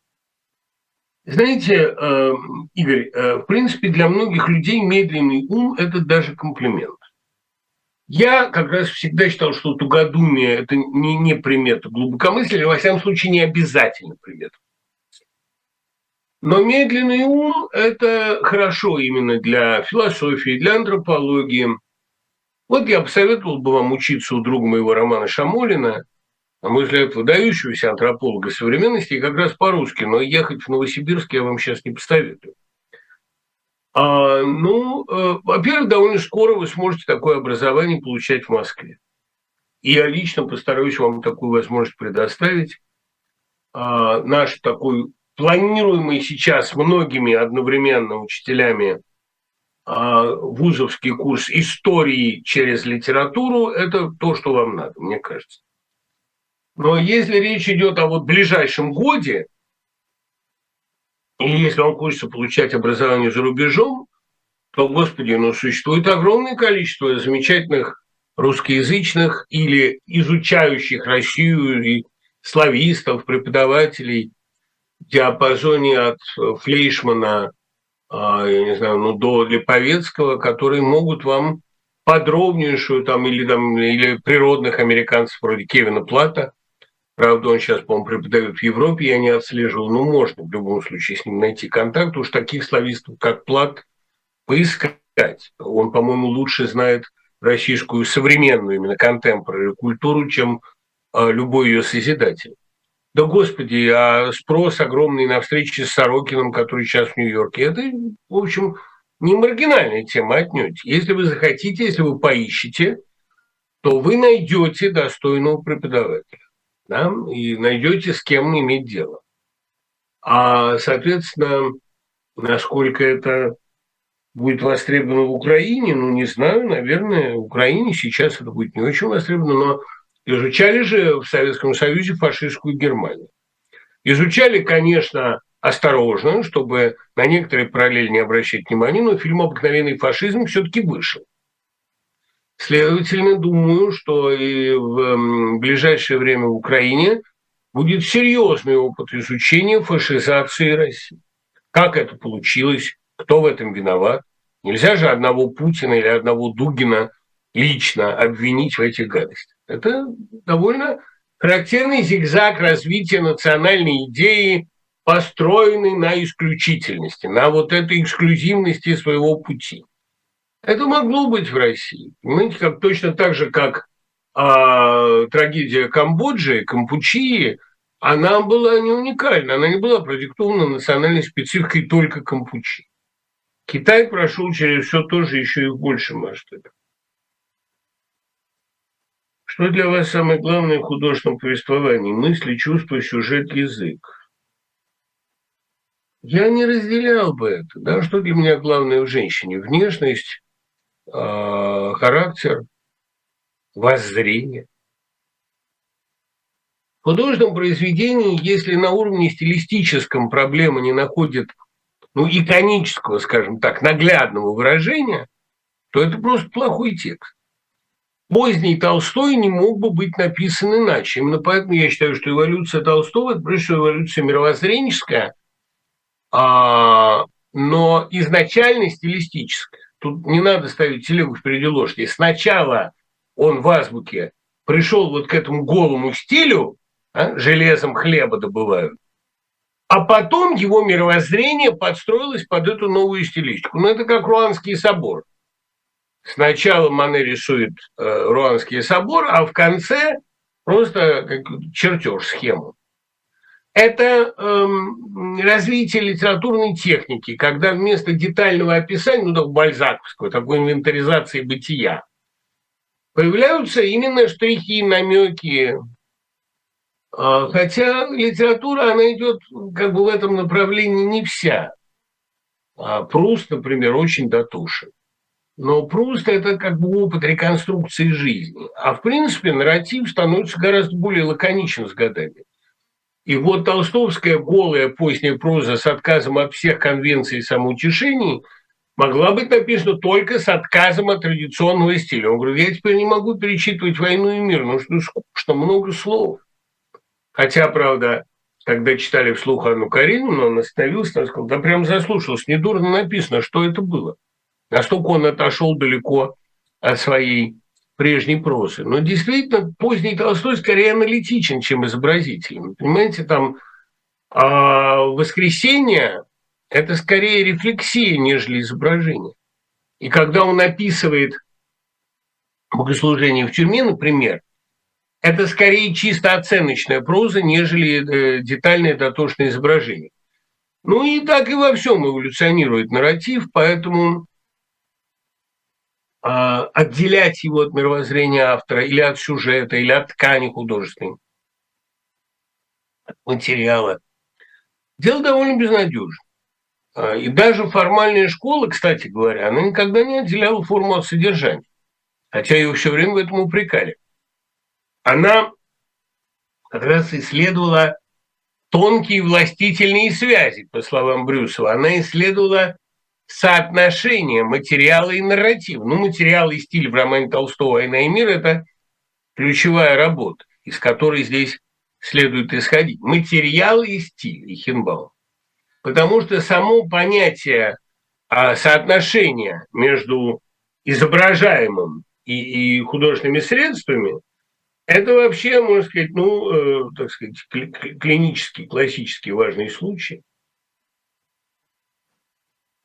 Знаете, э, Игорь, э, в принципе, для многих людей медленный ум – это даже комплимент. Я как раз всегда считал, что тугодумие – это не, не примета глубокомыслия, во всяком случае, не обязательно примета. Но медленный ум – это хорошо именно для философии, для антропологии – вот я посоветовал бы вам учиться у друга моего Романа Шамолина, на мой взгляд, выдающегося антрополога современности, как раз по-русски, но ехать в Новосибирск я вам сейчас не посоветую. А, ну, э, во-первых, довольно скоро вы сможете такое образование получать в Москве. И я лично постараюсь вам такую возможность предоставить. А, наш такой планируемый сейчас многими одновременно учителями вузовский курс истории через литературу – это то, что вам надо, мне кажется. Но если речь идет о вот ближайшем годе, и если вам хочется получать образование за рубежом, то, господи, ну, существует огромное количество замечательных русскоязычных или изучающих Россию и славистов, преподавателей в диапазоне от Флейшмана а, я не знаю, ну, до Липовецкого, которые могут вам подробнейшую там или, там, или природных американцев вроде Кевина Плата, правда, он сейчас, по-моему, преподает в Европе, я не отслеживал, но можно в любом случае с ним найти контакт, уж таких славистов, как Плат, поискать. Он, по-моему, лучше знает российскую современную именно контемпорари культуру, чем а, любой ее созидатель. Да господи, а спрос огромный на встречи с Сорокином, который сейчас в Нью-Йорке, это, в общем, не маргинальная тема отнюдь. Если вы захотите, если вы поищете, то вы найдете достойного преподавателя да, и найдете с кем иметь дело. А, соответственно, насколько это будет востребовано в Украине, ну, не знаю, наверное, в Украине сейчас это будет не очень востребовано, но Изучали же в Советском Союзе фашистскую Германию. Изучали, конечно, осторожно, чтобы на некоторые параллели не обращать внимания, но фильм «Обыкновенный фашизм» все-таки вышел. Следовательно, думаю, что и в ближайшее время в Украине будет серьезный опыт изучения фашизации России. Как это получилось, кто в этом виноват. Нельзя же одного Путина или одного Дугина лично обвинить в этих гадостях. Это довольно характерный зигзаг развития национальной идеи, построенный на исключительности, на вот этой эксклюзивности своего пути. Это могло быть в России. Понимаете, как точно так же, как а, трагедия Камбоджи, Кампучии, она была не уникальна, она не была продиктована национальной спецификой только Кампучи. Китай прошел через все тоже еще и в большем масштабе. Что для вас самое главное в художественном повествовании? Мысли, чувства, сюжет, язык. Я не разделял бы это. Да? Что для меня главное в женщине? Внешность, э, характер, воззрение. В художественном произведении, если на уровне стилистическом проблема не находит ну, иконического, скажем так, наглядного выражения, то это просто плохой текст. Поздний Толстой не мог бы быть написан иначе. Именно поэтому я считаю, что эволюция Толстого – это прежде всего эволюция мировоззренческая, а, но изначально стилистическая. Тут не надо ставить телегу впереди лошади. Сначала он в азбуке пришел вот к этому голому стилю, а, железом хлеба добывают, а потом его мировоззрение подстроилось под эту новую стилистику. Ну, это как Руанский собор. Сначала Мане рисует э, Руанский собор, а в конце просто как чертеж, схему. Это эм, развитие литературной техники, когда вместо детального описания, ну, так бальзаковского, такой инвентаризации бытия, появляются именно штрихи, намеки. А, хотя литература, она идет как бы в этом направлении не вся. А Пруст, например, очень дотушен. Но Пруст – это как бы опыт реконструкции жизни. А в принципе нарратив становится гораздо более лаконичен с годами. И вот толстовская голая поздняя проза с отказом от всех конвенций и самоутешений могла быть написана только с отказом от традиционного стиля. Он говорит, я теперь не могу перечитывать «Войну и мир», ну что скучно, много слов. Хотя, правда, когда читали вслух Анну Каренину, он остановился и сказал, да прям заслушался, недурно написано, что это было. Настолько он отошел далеко от своей прежней прозы. Но действительно, поздний Толстой скорее аналитичен, чем изобразителен. Понимаете, там а воскресенье – это скорее рефлексия, нежели изображение. И когда он описывает богослужение в тюрьме, например, это скорее чисто оценочная проза, нежели э, детальное дотошное изображение. Ну и так и во всем эволюционирует нарратив, поэтому отделять его от мировоззрения автора или от сюжета, или от ткани художественной, от материала. Дело довольно безнадежно. А, и даже формальная школа, кстати говоря, она никогда не отделяла форму от содержания, хотя ее все время в этом упрекали. Она как раз исследовала тонкие властительные связи, по словам Брюсова. Она исследовала соотношение материала и нарратива. Ну, материал и стиль в романе Толстого «Война и мир» – это ключевая работа, из которой здесь следует исходить. Материал и стиль, и Хинбаум. Потому что само понятие а, соотношения между изображаемым и, и художественными средствами – это вообще, можно сказать, ну, э, так сказать, клинический, классический важный случай.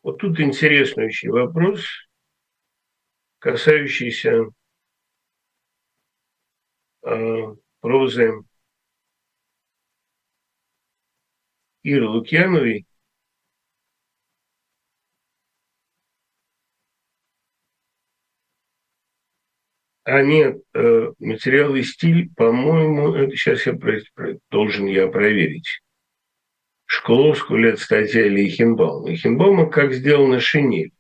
Вот тут интересный очень вопрос, касающийся э, прозы Иры Лукьяновой. А нет, э, материал и стиль, по-моему, сейчас я должен я проверить. Шкловскую лет статья Лейхенбаума. Лейхенбаума как сделана шинель.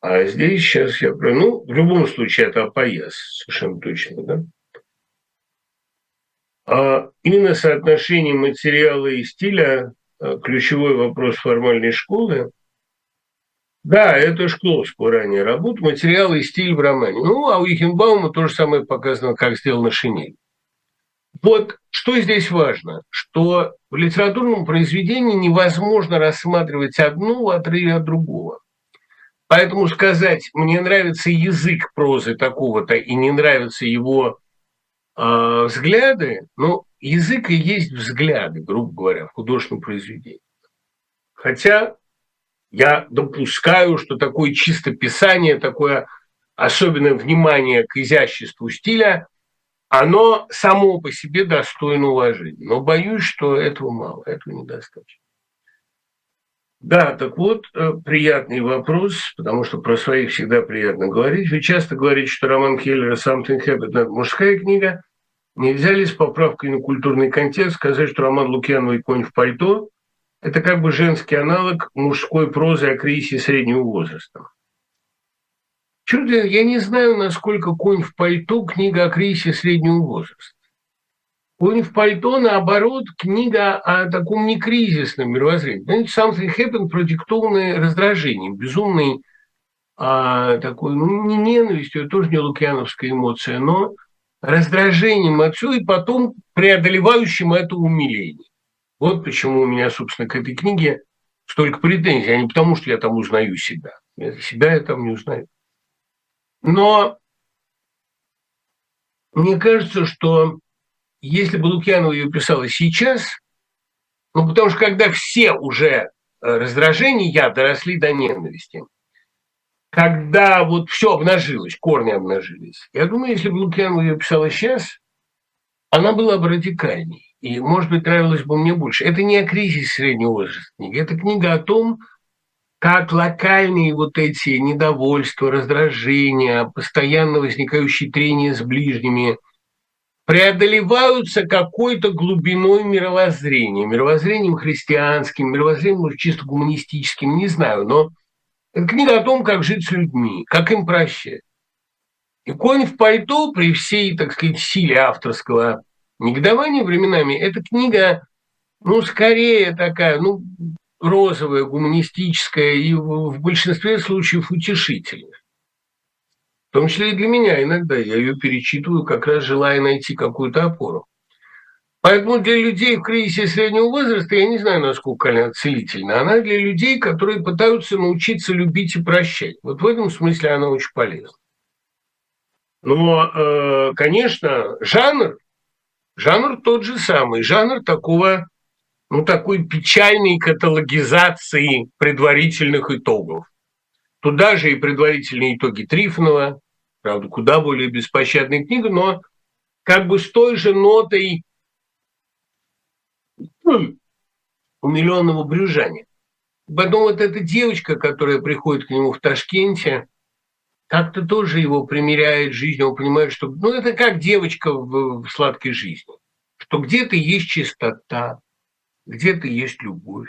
А здесь сейчас я про... Ну, в любом случае, это опояс, совершенно точно, да? А именно соотношение материала и стиля а, ключевой вопрос формальной школы. Да, это Шкловскую ранее работа, материал и стиль в романе. Ну, а у Ихенбаума то же самое показано, как сделана шинель. Вот что здесь важно, что в литературном произведении невозможно рассматривать одно в отрыве от другого. Поэтому сказать, мне нравится язык прозы такого-то и не нравятся его э, взгляды, ну, язык и есть взгляды, грубо говоря, в художественном произведении. Хотя я допускаю, что такое чисто писание, такое особенное внимание к изяществу стиля – оно само по себе достойно уважения. Но боюсь, что этого мало, этого недостаточно. Да, так вот, э, приятный вопрос, потому что про своих всегда приятно говорить. Вы часто говорите, что роман Хеллера «Something Happened» – мужская книга. Нельзя ли с поправкой на культурный контекст сказать, что роман Лукьянова «Конь в пальто» – это как бы женский аналог мужской прозы о кризисе среднего возраста? Чудо, я не знаю, насколько «Конь в пальто» – книга о кризисе среднего возраста. «Конь в пальто», наоборот, книга о таком некризисном мировоззрении. Знаете, «Something happened» продиктованный раздражением, безумной а, такой, ну, не ненавистью, это тоже не лукьяновская эмоция, но раздражением отцу и потом преодолевающим это умиление. Вот почему у меня, собственно, к этой книге столько претензий, а не потому, что я там узнаю себя. Себя я там не узнаю. Но мне кажется, что если бы Лукьянова ее писала сейчас, ну, потому что когда все уже э, раздражения доросли до ненависти, когда вот все обнажилось, корни обнажились, я думаю, если бы Лукьянова ее писала сейчас, она была бы радикальней. И, может быть, нравилось бы мне больше. Это не о кризисе среднего возраста книга. Это книга о том, как локальные вот эти недовольства, раздражения, постоянно возникающие трения с ближними – преодолеваются какой-то глубиной мировоззрения, мировоззрением христианским, мировоззрением может, чисто гуманистическим, не знаю, но это книга о том, как жить с людьми, как им прощать. И «Конь в пальто» при всей, так сказать, силе авторского негодования временами, эта книга, ну, скорее такая, ну, розовая, гуманистическая и в большинстве случаев утешительная. В том числе и для меня иногда. Я ее перечитываю, как раз желая найти какую-то опору. Поэтому для людей в кризисе среднего возраста, я не знаю, насколько она целительна, она для людей, которые пытаются научиться любить и прощать. Вот в этом смысле она очень полезна. Но, э, конечно, жанр, жанр тот же самый, жанр такого, ну, такой печальной каталогизации предварительных итогов. Туда же и предварительные итоги Трифонова, правда, куда более беспощадная книга, но как бы с той же нотой умиленного брюжания. Потом вот эта девочка, которая приходит к нему в Ташкенте, как-то тоже его примеряет жизнь, он понимает, что ну, это как девочка в, в сладкой жизни, что где-то есть чистота, где-то есть любовь,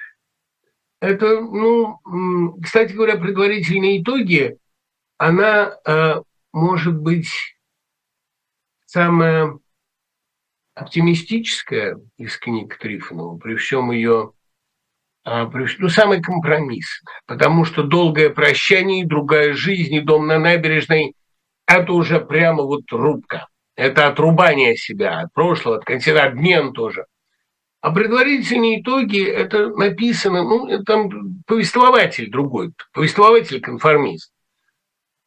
это, ну, кстати говоря, предварительные итоги, она э, может быть самая оптимистическая из книг Трифонова, при всем ее, э, при, ну, самый компромиссная, потому что долгое прощание, другая жизнь и дом на набережной – это уже прямо вот рубка, это отрубание себя от прошлого, от конца, обмен тоже – а предварительные итоги – это написано, ну, там повествователь другой, повествователь-конформист.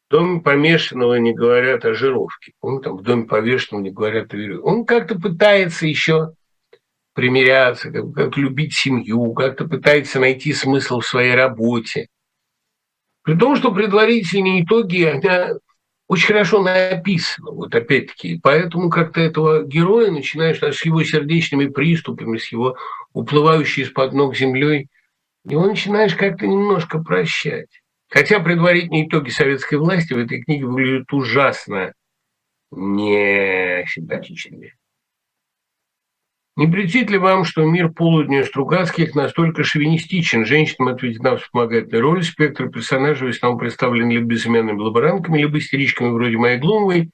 В доме помешанного не говорят о жировке. Он там в доме повешенного не говорят о веревке. Он как-то пытается еще примиряться, как, как любить семью, как-то пытается найти смысл в своей работе. При том, что предварительные итоги, они очень хорошо написано, вот опять-таки. Поэтому как-то этого героя начинаешь с его сердечными приступами, с его уплывающей из-под ног землей, его начинаешь как-то немножко прощать. Хотя предварительные итоги советской власти в этой книге выглядят ужасно несимпатичными. Не претит ли вам, что мир полудня Стругацких настолько шовинистичен? Женщинам отведена вспомогательная роль, спектр персонажей в основном представлен либо безымянными лаборантками, либо истеричками вроде моей Глумовой,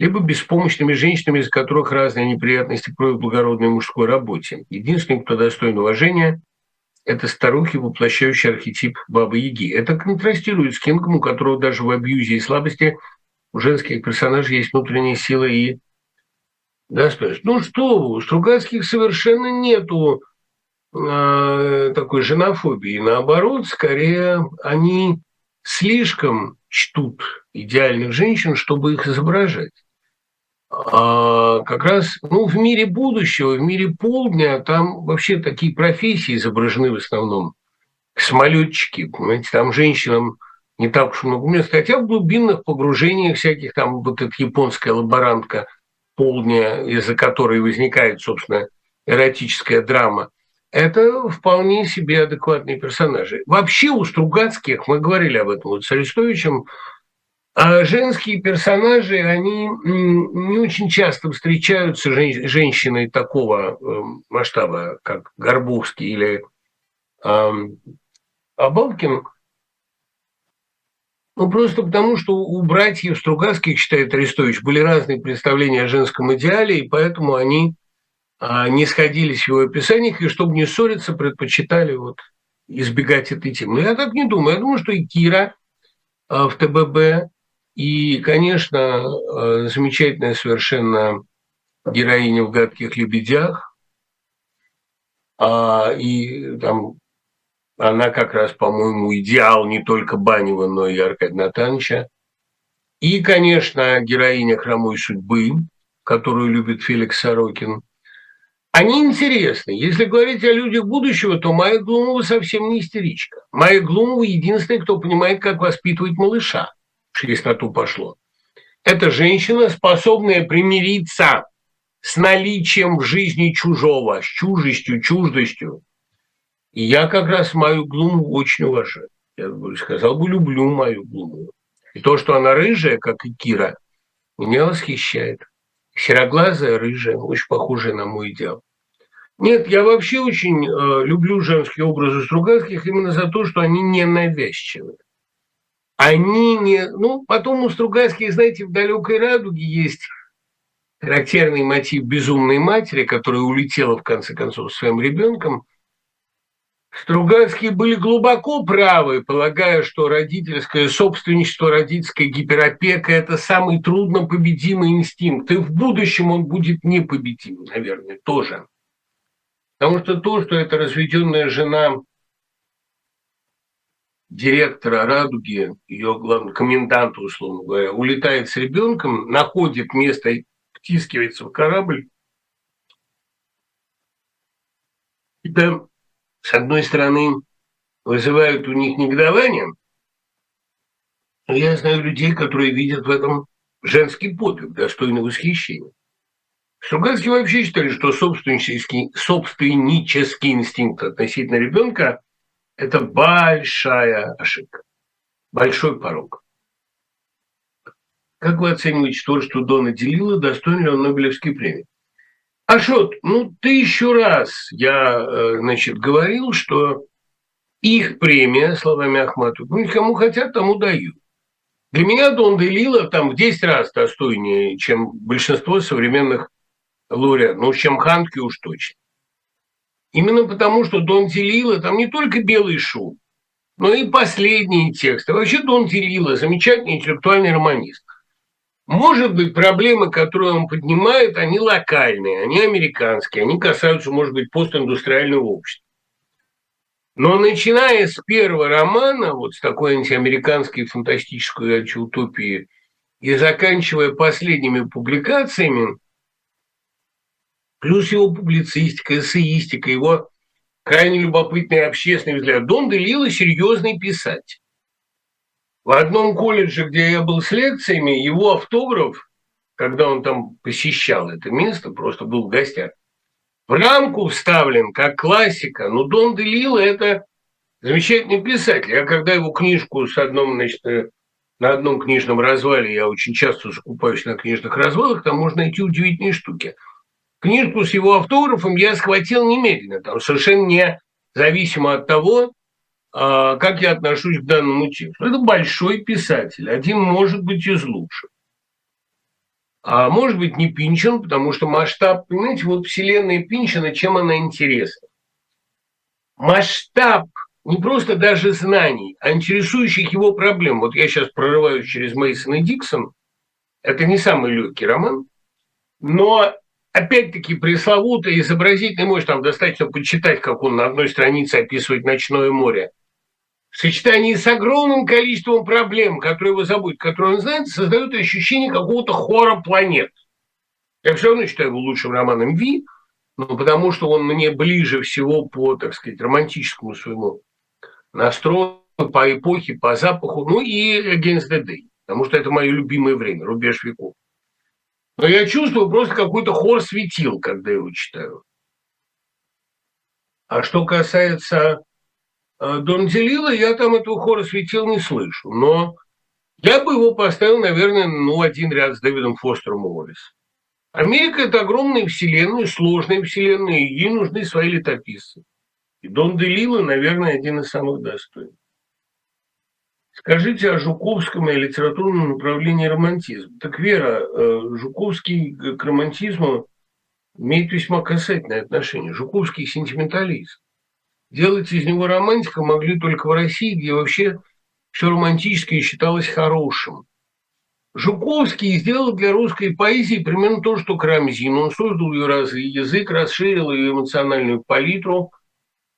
либо беспомощными женщинами, из которых разные неприятности кроют благородной мужской работе. Единственный, кто достоин уважения, это старухи, воплощающие архетип Бабы-Яги. Это контрастирует с Кингом, у которого даже в абьюзе и слабости у женских персонажей есть внутренняя сила и Господи, ну что вы, у Стругацких совершенно нету э, такой женофобии. Наоборот, скорее они слишком чтут идеальных женщин, чтобы их изображать. А как раз ну, в мире будущего, в мире полдня, там вообще такие профессии изображены в основном. Самолетчики, понимаете, там женщинам не так уж много мест, хотя в глубинных погружениях всяких, там вот эта японская лаборантка – полдня, из-за которой возникает, собственно, эротическая драма. это вполне себе адекватные персонажи. Вообще у Стругацких, мы говорили об этом вот с Арестовичем, а женские персонажи, они не очень часто встречаются жен, женщиной такого эм, масштаба, как Горбовский или эм, Абалкин. Ну, просто потому, что у братьев Стругацких, считает Арестович, были разные представления о женском идеале, и поэтому они а, не сходились в его описаниях, и чтобы не ссориться, предпочитали вот избегать этой темы. Я так не думаю. Я думаю, что и Кира а, в ТББ, и, конечно, а, замечательная совершенно героиня в «Гадких лебедях», и там она как раз, по-моему, идеал не только Банева, но и Аркадия Натановича. И, конечно, героиня «Хромой судьбы», которую любит Феликс Сорокин – они интересны. Если говорить о людях будущего, то Майя Глумова совсем не истеричка. Майя Глумова единственная, кто понимает, как воспитывать малыша. На то пошло. Это женщина, способная примириться с наличием в жизни чужого, с чужестью, чуждостью. Я как раз Майю Глумову очень уважаю. Я бы сказал бы, люблю Майю Глумову. И то, что она рыжая, как и Кира, меня восхищает. Сероглазая, рыжая, очень похожая на мой идеал. Нет, я вообще очень э, люблю женские образы Стругацких именно за то, что они не навязчивы. Они не... Ну, потом у Стругацких, знаете, в «Далекой радуге» есть характерный мотив безумной матери, которая улетела, в конце концов, своим ребенком. Стругацкие были глубоко правы, полагая, что родительское собственничество, родительская гиперопека – это самый трудно победимый инстинкт. И в будущем он будет непобедим, наверное, тоже. Потому что то, что эта разведенная жена директора «Радуги», ее главный коменданта, условно говоря, улетает с ребенком, находит место и втискивается в корабль, это, с одной стороны, вызывает у них негодование, но я знаю людей, которые видят в этом женский подвиг, достойный восхищения. Стругацкие вообще считали, что собственнический, собственнический инстинкт относительно ребенка – это большая ошибка, большой порог. Как вы оцениваете то, что Дона делила, достоин ли он Нобелевской премии? Ашот, ну тысячу раз я, э, значит, говорил, что их премия, словами Ахматова, ну, кому хотят, тому дают. Для меня Дон Делила там в 10 раз достойнее, чем большинство современных лауреат, ну, чем Ханки уж точно. Именно потому, что Дон Делила там не только белый шум, но и последние тексты. Вообще Дон Делила замечательный интеллектуальный романист. Может быть, проблемы, которые он поднимает, они локальные, они американские, они касаются, может быть, постиндустриального общества. Но начиная с первого романа, вот с такой антиамериканской фантастической антиутопии, и заканчивая последними публикациями, плюс его публицистика, эссеистика, его крайне любопытный общественный взгляд. Дон Делила серьезный писатель. В одном колледже, где я был с лекциями, его автограф, когда он там посещал это место, просто был в гостях, в рамку вставлен как классика. Но Дон Делила – это замечательный писатель. Я когда его книжку с одном, значит, э, на одном книжном развале, я очень часто закупаюсь на книжных развалах, там можно найти удивительные штуки – Книжку с его автографом я схватил немедленно, там совершенно не зависимо от того, как я отношусь к данному тексту. Это большой писатель, один может быть из лучших. А может быть не Пинчен, потому что масштаб, понимаете, вот вселенная Пинчена, чем она интересна? Масштаб не просто даже знаний, а интересующих его проблем. Вот я сейчас прорываюсь через Мейсон и Диксон. Это не самый легкий роман, но опять-таки пресловутый изобразительный мощь, там достаточно почитать, как он на одной странице описывает ночное море, в сочетании с огромным количеством проблем, которые его забудет, которые он знает, создает ощущение какого-то хора планет. Я все равно считаю его лучшим романом Ви, ну, потому что он мне ближе всего по, так сказать, романтическому своему настрою, по эпохе, по запаху, ну и Against the Day, потому что это мое любимое время, рубеж веков. Но я чувствую просто какой-то хор светил, когда его читаю. А что касается Дон Делила, я там этого хора светил не слышу. Но я бы его поставил, наверное, ну, один ряд с Дэвидом Фостером Уоллес. Америка – это огромная вселенная, сложная вселенная, и ей нужны свои летописцы. И Дон Делила, наверное, один из самых достойных. Скажите о Жуковском и литературном направлении романтизм. Так, Вера, э, Жуковский к романтизму имеет весьма касательное отношение. Жуковский сентименталист. Делать из него романтика могли только в России, где вообще все романтическое считалось хорошим. Жуковский сделал для русской поэзии примерно то, что Крамзин. Он создал ее разве язык, расширил ее эмоциональную палитру.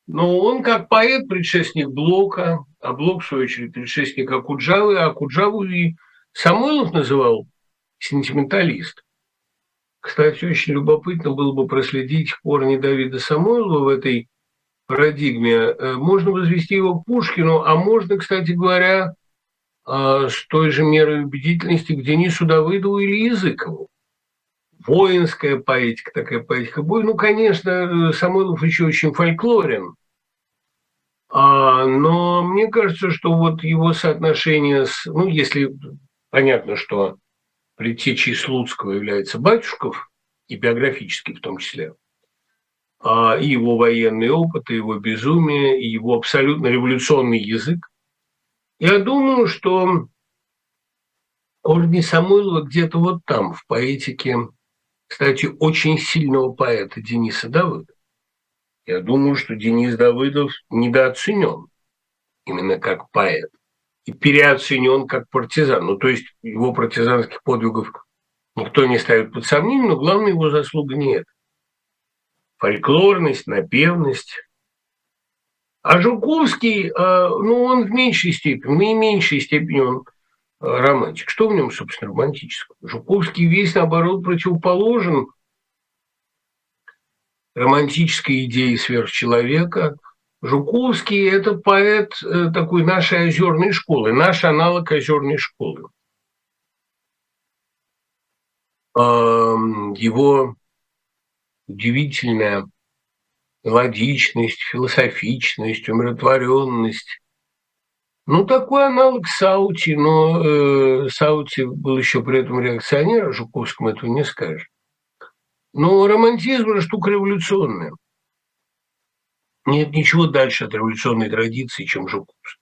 Но он как поэт предшественник Блока, а Блок, в свою очередь, предшественник Акуджавы, а Акуджаву и Самойлов называл сентименталист. Кстати, очень любопытно было бы проследить корни Давида Самойлова в этой парадигме. Э, можно возвести его к Пушкину, а можно, кстати говоря, а, с той же мерой убедительности к Денису Давыдову или Языкову. Воинская поэтика, такая поэтика. Бой, ну, конечно, Самойлов еще очень фольклорен, а, но мне кажется, что вот его соотношение с, ну, если понятно, что предтечей Слуцкого является Батюшков, и биографически в том числе, и его военный опыт, и его безумие, и его абсолютно революционный язык, я думаю, что корни Самойлова где-то вот там, в поэтике, кстати, очень сильного поэта Дениса Давыда. Я думаю, что Денис Давыдов недооценен именно как поэт и переоценен как партизан. Ну, то есть его партизанских подвигов никто не ставит под сомнение, но главная его заслуга не это. Фольклорность, напевность, а Жуковский, а, ну, он в меньшей степени, в наименьшей степени он а, романтик. Что в нем, собственно, романтического? Жуковский весь, наоборот, противоположен романтической идее сверхчеловека. Жуковский – это поэт э, такой нашей озерной школы, наш аналог озерной школы. Его удивительная логичность, философичность, умиротворенность. Ну, такой аналог Саути, но э, Саути был еще при этом реакционер, а Жуковскому этого не скажешь. Но романтизм – это штука революционная. Нет ничего дальше от революционной традиции, чем Жуковский.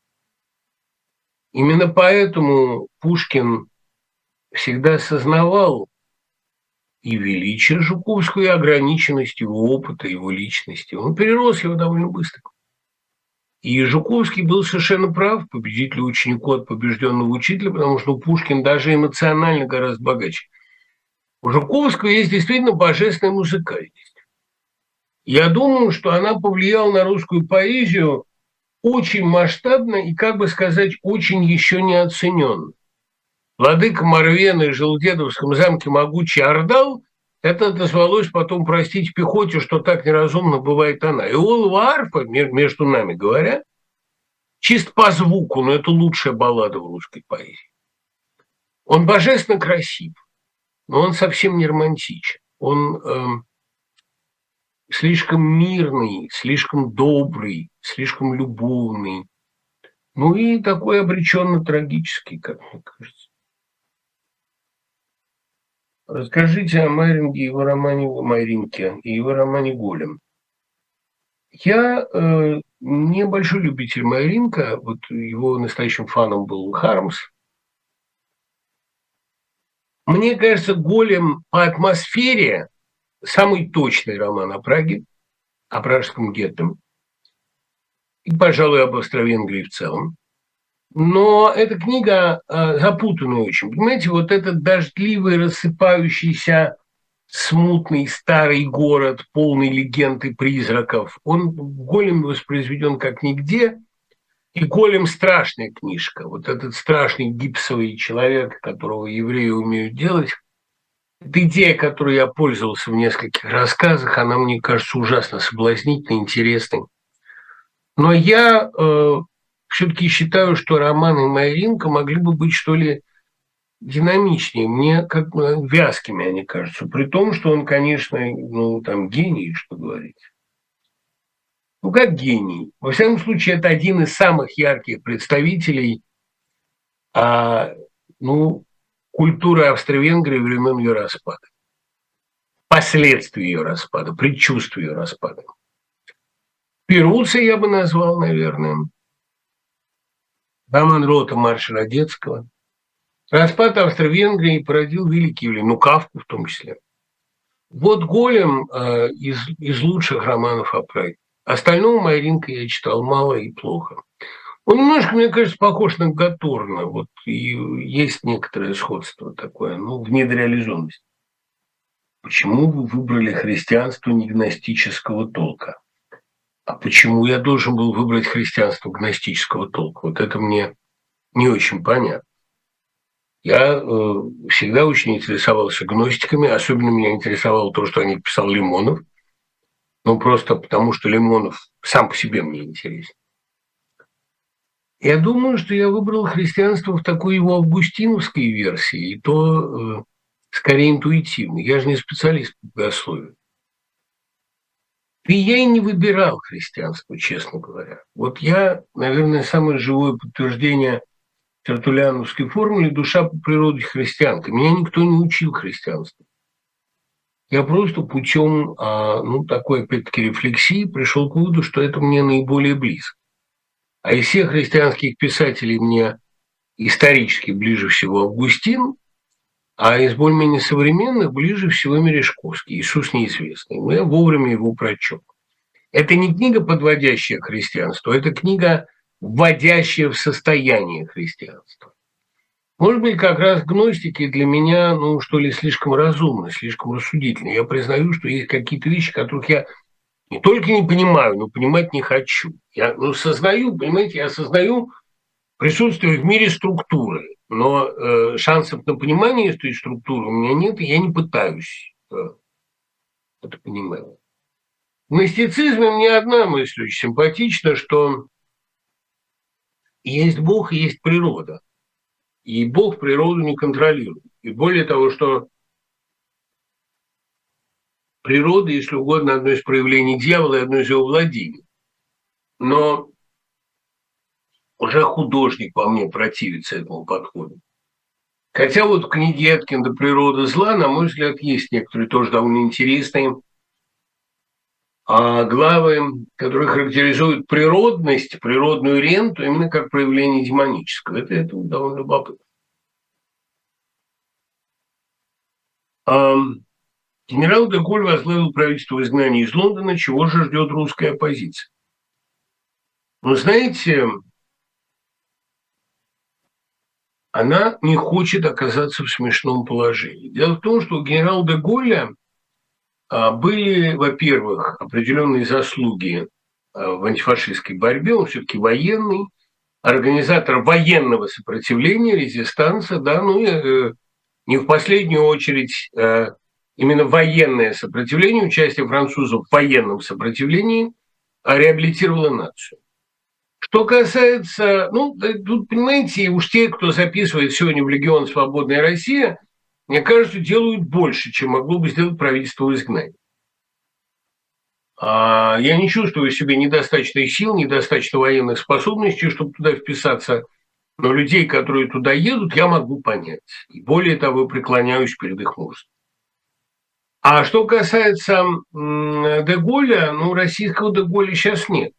Именно поэтому Пушкин всегда осознавал и величие Жуковского, и ограниченность его опыта, его личности. Он перерос его довольно быстро. И Жуковский был совершенно прав, победитель ученику от побежденного учителя, потому что Пушкин даже эмоционально гораздо богаче. У Жуковского есть действительно божественная музыкальность. Я думаю, что она повлияла на русскую поэзию очень масштабно и, как бы сказать, очень еще не оцененно. Владыка Марвена и Желудедовском замке могучий Ордал, это дозвалось потом простить пехоте, что так неразумно бывает она. И Олова арфа, между нами говоря, чисто по звуку, но это лучшая баллада в русской поэзии. Он божественно красив, но он совсем не романтичен. Он э, слишком мирный, слишком добрый, слишком любовный. Ну и такой обреченно трагический, как мне кажется. Расскажите о Майринге и его романе Майринке и его романе Голем. Я э, небольшой любитель Майринка, вот его настоящим фаном был Хармс. Мне кажется, Голем по атмосфере самый точный роман о Праге, о пражском гетто и, пожалуй, об Австро-Венгрии в целом. Но эта книга э, запутанная очень. Понимаете, вот этот дождливый, рассыпающийся, смутный старый город, полный легенд и призраков, он Голем воспроизведен как нигде. И Голем страшная книжка. Вот этот страшный гипсовый человек, которого евреи умеют делать, эта идея, которой я пользовался в нескольких рассказах, она мне кажется ужасно соблазнительной, интересной. Но я э, все-таки считаю, что романы Майринка могли бы быть, что ли, динамичнее, мне как вязкими они кажутся, при том, что он, конечно, ну, там гений, что говорить. Ну, как гений. Во всяком случае, это один из самых ярких представителей а, ну, культуры Австро-Венгрии времен ее распада. Последствий ее распада, предчувствия ее распада. Перуса я бы назвал, наверное. Роман Рота, марш Родецкого. Распад Австро-Венгрии породил великий влияние, ну, Кавку в том числе. Вот «Голем» э, из, из лучших романов о Праге. Остального Майринка я читал мало и плохо. Он немножко, мне кажется, похож на Гатурна. Вот и есть некоторое сходство такое, ну, в недореализованности. Почему вы выбрали христианство негностического толка? А почему я должен был выбрать христианство гностического толка? Вот это мне не очень понятно. Я э, всегда очень интересовался гностиками, особенно меня интересовало то, что о них писал Лимонов, ну просто потому, что Лимонов сам по себе мне интересен. Я думаю, что я выбрал христианство в такой его августиновской версии, и то э, скорее интуитивно. Я же не специалист по богословию. И я и не выбирал христианство, честно говоря. Вот я, наверное, самое живое подтверждение тертуляновской формуле «душа по природе христианка». Меня никто не учил христианству. Я просто путем, а, ну, такой, опять-таки, рефлексии пришел к выводу, что это мне наиболее близко. А из всех христианских писателей мне исторически ближе всего Августин, а из более-менее современных ближе всего Мережковский, Иисус неизвестный. Я вовремя его прочел. Это не книга, подводящая к христианству, это книга, вводящая в состояние христианства. Может быть, как раз гностики для меня, ну, что ли, слишком разумны, слишком рассудительны. Я признаю, что есть какие-то вещи, которых я не только не понимаю, но понимать не хочу. Я ну, сознаю, понимаете, я осознаю присутствие в мире структуры, но э, шансов на понимание этой структуры у меня нет, и я не пытаюсь э, это понимать. В мистицизме мне одна мысль очень симпатична, что есть Бог и есть природа. И Бог природу не контролирует. И более того, что природа, если угодно, одно из проявлений дьявола и одно из его владений. Но уже художник во мне противится этому подходу. Хотя вот в книге Эткинда «Природа зла», на мой взгляд, есть некоторые тоже довольно интересные а главы, которые характеризуют природность, природную ренту именно как проявление демонического. Это, это довольно любопытно. Генерал де Голь возглавил правительство изгнания из Лондона, чего же ждет русская оппозиция. Вы знаете, она не хочет оказаться в смешном положении. Дело в том, что у генерала де Голля а, были, во-первых, определенные заслуги а, в антифашистской борьбе, он все-таки военный, организатор военного сопротивления, резистанса, да, ну и э, не в последнюю очередь э, именно военное сопротивление, участие французов в военном сопротивлении реабилитировало нацию. Что касается, ну, тут, понимаете, уж те, кто записывает сегодня в Легион «Свободная Россия», мне кажется, делают больше, чем могло бы сделать правительство в изгнании. А я не чувствую в себе недостаточной сил, недостаточно военных способностей, чтобы туда вписаться. Но людей, которые туда едут, я могу понять. И более того, преклоняюсь перед их мужеством. А что касается Деголя, ну, российского Деголя сейчас нет.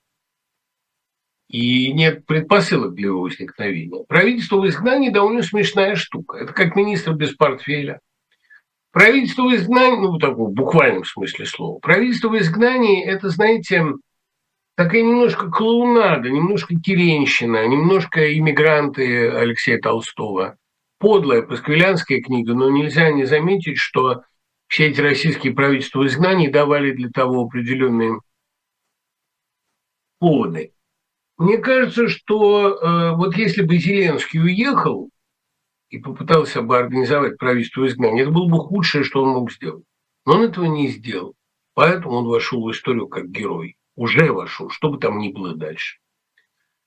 И нет предпосылок для его возникновения. Правительство в изгнании довольно смешная штука. Это как министр без портфеля. Правительство в изгнании, ну, в таком буквальном смысле слова, правительство в изгнании – это, знаете, такая немножко клоунада, немножко Киренщина, немножко иммигранты Алексея Толстого. Подлая пасквилянская книга, но нельзя не заметить, что все эти российские правительства в изгнании давали для того определенные поводы. Мне кажется, что э, вот если бы Зеленский уехал и попытался бы организовать правительство в изгнании, это было бы худшее, что он мог сделать. Но он этого не сделал. Поэтому он вошел в историю как герой. Уже вошел, что бы там ни было дальше.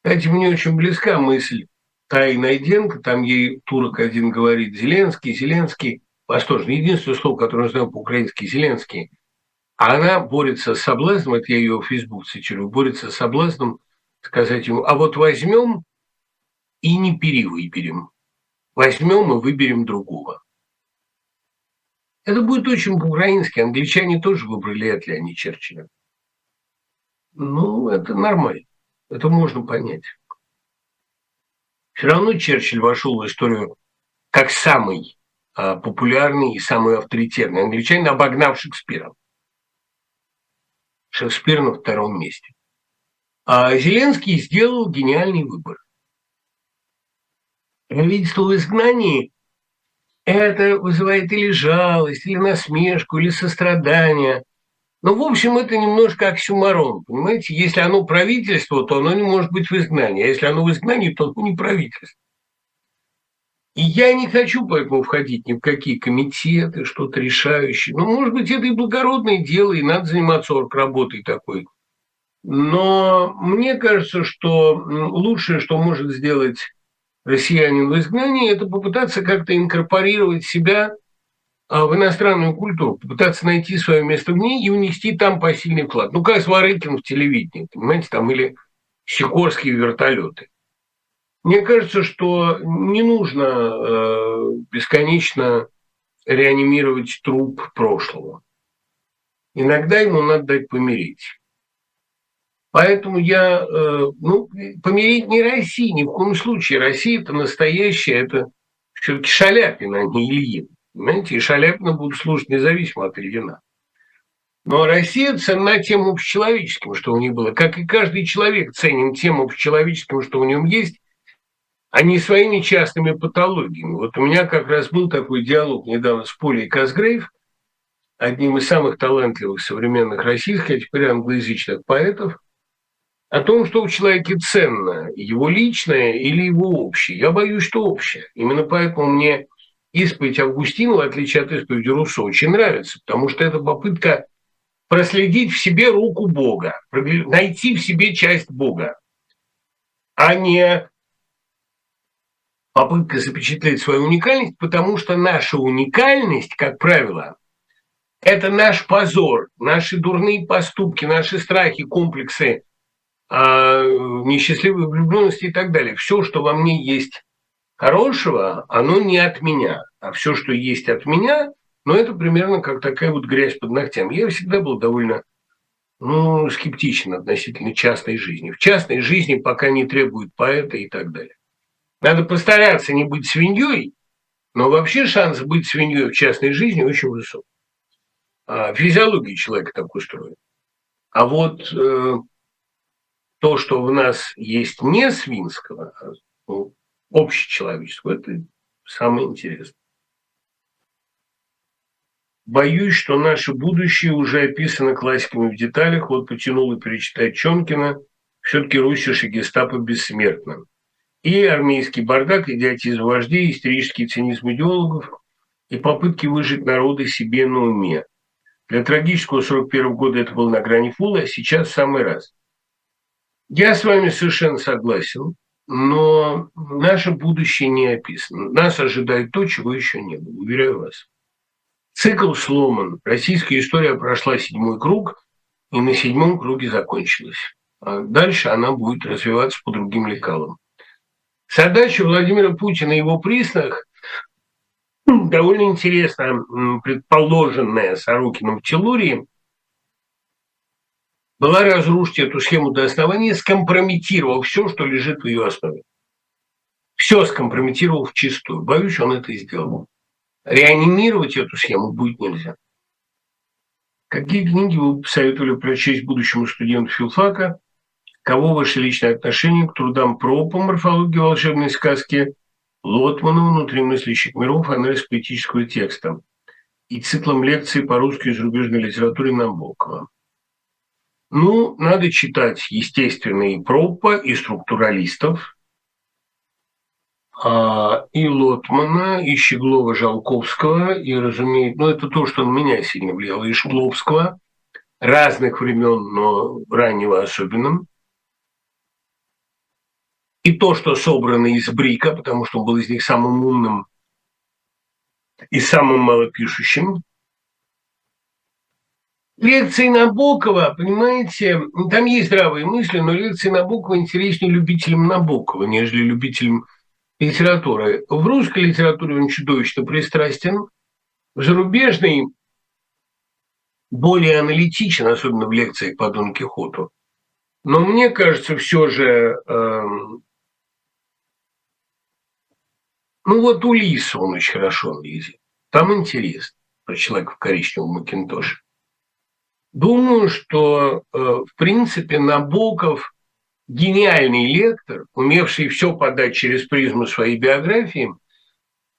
Кстати, мне очень близка мысль Таи Найденко, там ей турок один говорит, Зеленский, Зеленский, восторженный. Единственное слово, которое я знаю по-украински, Зеленский. А она борется с соблазном, это я ее в Facebook цитирую, борется с соблазном сказать ему, а вот возьмем и не перевыберем. Возьмем и выберем другого. Это будет очень по-украински. Англичане тоже выбрали от Леонида Черчилля. Ну, это нормально. Это можно понять. Все равно Черчилль вошел в историю как самый а, популярный и самый авторитетный англичанин, обогнав Шекспира. Шекспир на втором месте. А Зеленский сделал гениальный выбор. Правительство в изгнании – это вызывает или жалость, или насмешку, или сострадание. Но, в общем, это немножко оксюмарон, понимаете? Если оно правительство, то оно не может быть в изгнании. А если оно в изгнании, то оно не правительство. И я не хочу поэтому входить ни в какие комитеты, что-то решающие. Ну, может быть, это и благородное дело, и надо заниматься орг-работой такой. Но мне кажется, что лучшее, что может сделать россиянин в изгнании, это попытаться как-то инкорпорировать себя а, в иностранную культуру, попытаться найти свое место в ней и унести там посильный вклад. Ну, как Сварыкин в телевидении, понимаете, там, или Сикорские вертолеты. Мне кажется, что не нужно э, бесконечно реанимировать труп прошлого. Иногда ему надо дать помереть. Поэтому я, э, ну, помереть не России, ни в коем случае. Россия – это настоящая, это все-таки Шаляпина, а не Ильин. Понимаете, и Шаляпина будут служить независимо от Ильина. Но Россия ценна тем общечеловеческим, что у нее было. Как и каждый человек ценен тем общечеловеческим, что у нем есть, а не своими частными патологиями. Вот у меня как раз был такой диалог недавно с Полей Казгрейв, одним из самых талантливых современных российских, а теперь англоязычных поэтов, о том, что у человека ценно, его личное или его общее. Я боюсь, что общее. Именно поэтому мне исповедь Августина, в отличие от исповеди Руссо, очень нравится, потому что это попытка проследить в себе руку Бога, найти в себе часть Бога, а не попытка запечатлеть свою уникальность, потому что наша уникальность, как правило, это наш позор, наши дурные поступки, наши страхи, комплексы, а, несчастливые влюбленности и так далее. Все, что во мне есть хорошего, оно не от меня, а все, что есть от меня, ну, это примерно как такая вот грязь под ногтями. Я всегда был довольно ну, скептичен относительно частной жизни. В частной жизни пока не требуют поэта и так далее. Надо постараться не быть свиньей, но вообще шанс быть свиньей в частной жизни очень высок. А физиология человека так устроена. А вот э, то, что в нас есть не свинского, а ну, общечеловеческого, это самое интересное. Боюсь, что наше будущее уже описано классиками в деталях. Вот потянул и перечитать Чонкина. Все-таки Руссиш и гестапо бессмертно и армейский бардак, идиотизм вождей, истерический цинизм идеологов и попытки выжить народы себе на уме. Для трагического 41 года это было на грани фула, а сейчас в самый раз. Я с вами совершенно согласен, но наше будущее не описано. Нас ожидает то, чего еще не было, уверяю вас. Цикл сломан. Российская история прошла седьмой круг, и на седьмом круге закончилась. А дальше она будет развиваться по другим лекалам. Задача Владимира Путина и его приснах довольно интересно предположенная Сорокином в Телурии, была разрушить эту схему до основания, скомпрометировав все, что лежит в ее основе. Все скомпрометировал в чистую. Боюсь, он это и сделал. Реанимировать эту схему будет нельзя. Какие книги вы посоветовали прочесть будущему студенту филфака? Кого ваше личное отношение к трудам про по морфологии волшебной сказки Лотмана «Внутри мыслящих миров. Анализ поэтического текста» и циклом лекций по русской и зарубежной литературе Набокова. Ну, надо читать, естественно, и Пропа, и структуралистов, а, и Лотмана, и Щеглова, Жалковского, и, разумеется, ну, это то, что на меня сильно влияло, и Шкловского, разных времен, но раннего особенно – и то, что собрано из Брика, потому что он был из них самым умным и самым малопишущим. Лекции Набокова, понимаете, там есть здравые мысли, но лекции Набокова интереснее любителям Набокова, нежели любителям литературы. В русской литературе он чудовищно пристрастен, в зарубежной более аналитичен, особенно в лекциях по Дон Кихоту. Но мне кажется, все же, э, ну вот Улис он очень хорошо лезет. Там интересно про человека в коричневом макинтоше. Думаю, что, э, в принципе, Набоков гениальный лектор, умевший все подать через призму своей биографии,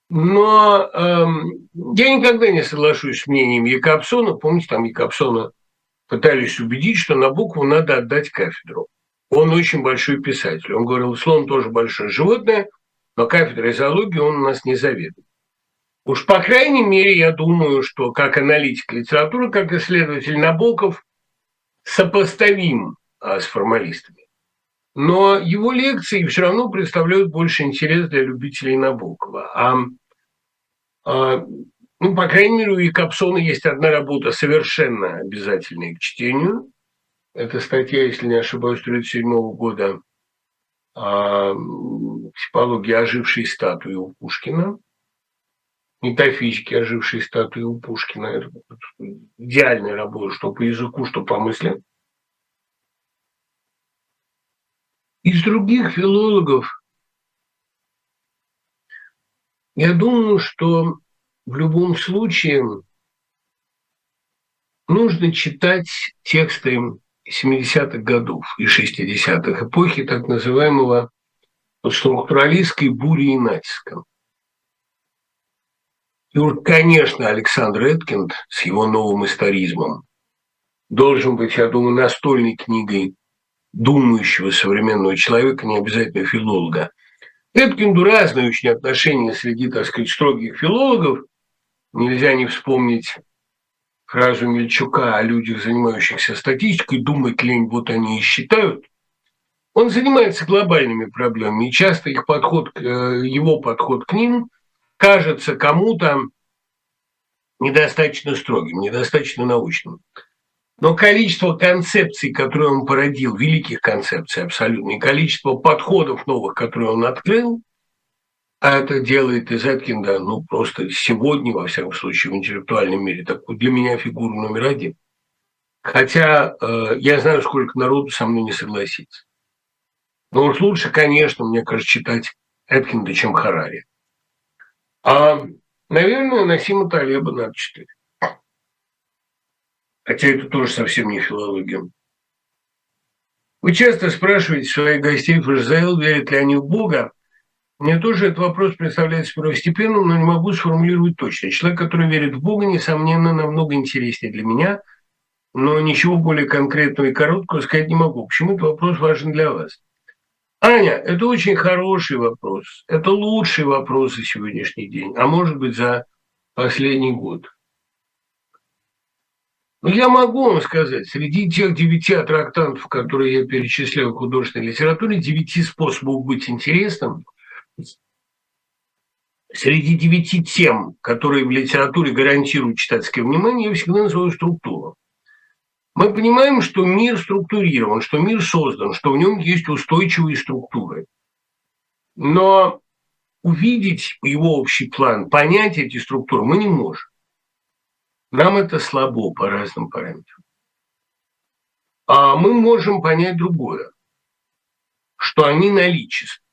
но эм, я никогда не соглашусь с мнением Якобсона. Помните, там Якобсона пытались убедить, что Набокову надо отдать кафедру. Он очень большой писатель. Он говорил, слон тоже большое животное, но кафедрой зоологии он у нас не заведует. Уж по крайней мере, я думаю, что как аналитик литературы, как исследователь Набоков сопоставим а, с формалистами. Но его лекции все равно представляют больше интерес для любителей Набокова. А, а ну, по крайней мере, у Якобсона есть одна работа совершенно обязательная к чтению. Это статья, если не ошибаюсь, 1937 года о психологии ожившей статуи у Пушкина. Метафизики ожившей статуи у Пушкина. Идеальная работа, что по языку, что по мыслям. Из других филологов я думаю, что в любом случае нужно читать тексты 70-х годов и 60-х, эпохи так называемого структуралистской бури и натиска. И вот, конечно, Александр Эткинд с его новым историзмом должен быть, я думаю, настольной книгой думающего современного человека, не обязательно филолога. Эткинду разные очень отношения среди, так сказать, строгих филологов, Нельзя не вспомнить фразу Мельчука о людях, занимающихся статистикой, думать лень, вот они и считают. Он занимается глобальными проблемами, и часто их подход, э, его подход к ним кажется кому-то недостаточно строгим, недостаточно научным. Но количество концепций, которые он породил, великих концепций абсолютно, и количество подходов новых, которые он открыл, а это делает из Эткинда, ну, просто сегодня, во всяком случае, в интеллектуальном мире, такую для меня фигуру номер один. Хотя э, я знаю, сколько народу со мной не согласится. Но уж лучше, конечно, мне кажется, читать Эткинда, чем Харари. А, наверное, Насима Талеба надо читать. Хотя это тоже совсем не филология. Вы часто спрашиваете своих гостей Израил, верят ли они в Бога. Мне тоже этот вопрос представляется первостепенным, но не могу сформулировать точно. Человек, который верит в Бога, несомненно, намного интереснее для меня, но ничего более конкретного и короткого сказать не могу. Почему этот вопрос важен для вас? Аня, это очень хороший вопрос. Это лучший вопрос за сегодняшний день, а может быть за последний год. Но я могу вам сказать, среди тех девяти аттрактантов, которые я перечисляю в художественной литературе, девяти способов быть интересным – Среди девяти тем, которые в литературе гарантируют читательское внимание, я всегда называю структуру. Мы понимаем, что мир структурирован, что мир создан, что в нем есть устойчивые структуры. Но увидеть его общий план, понять эти структуры мы не можем. Нам это слабо по разным параметрам. А мы можем понять другое, что они наличествуют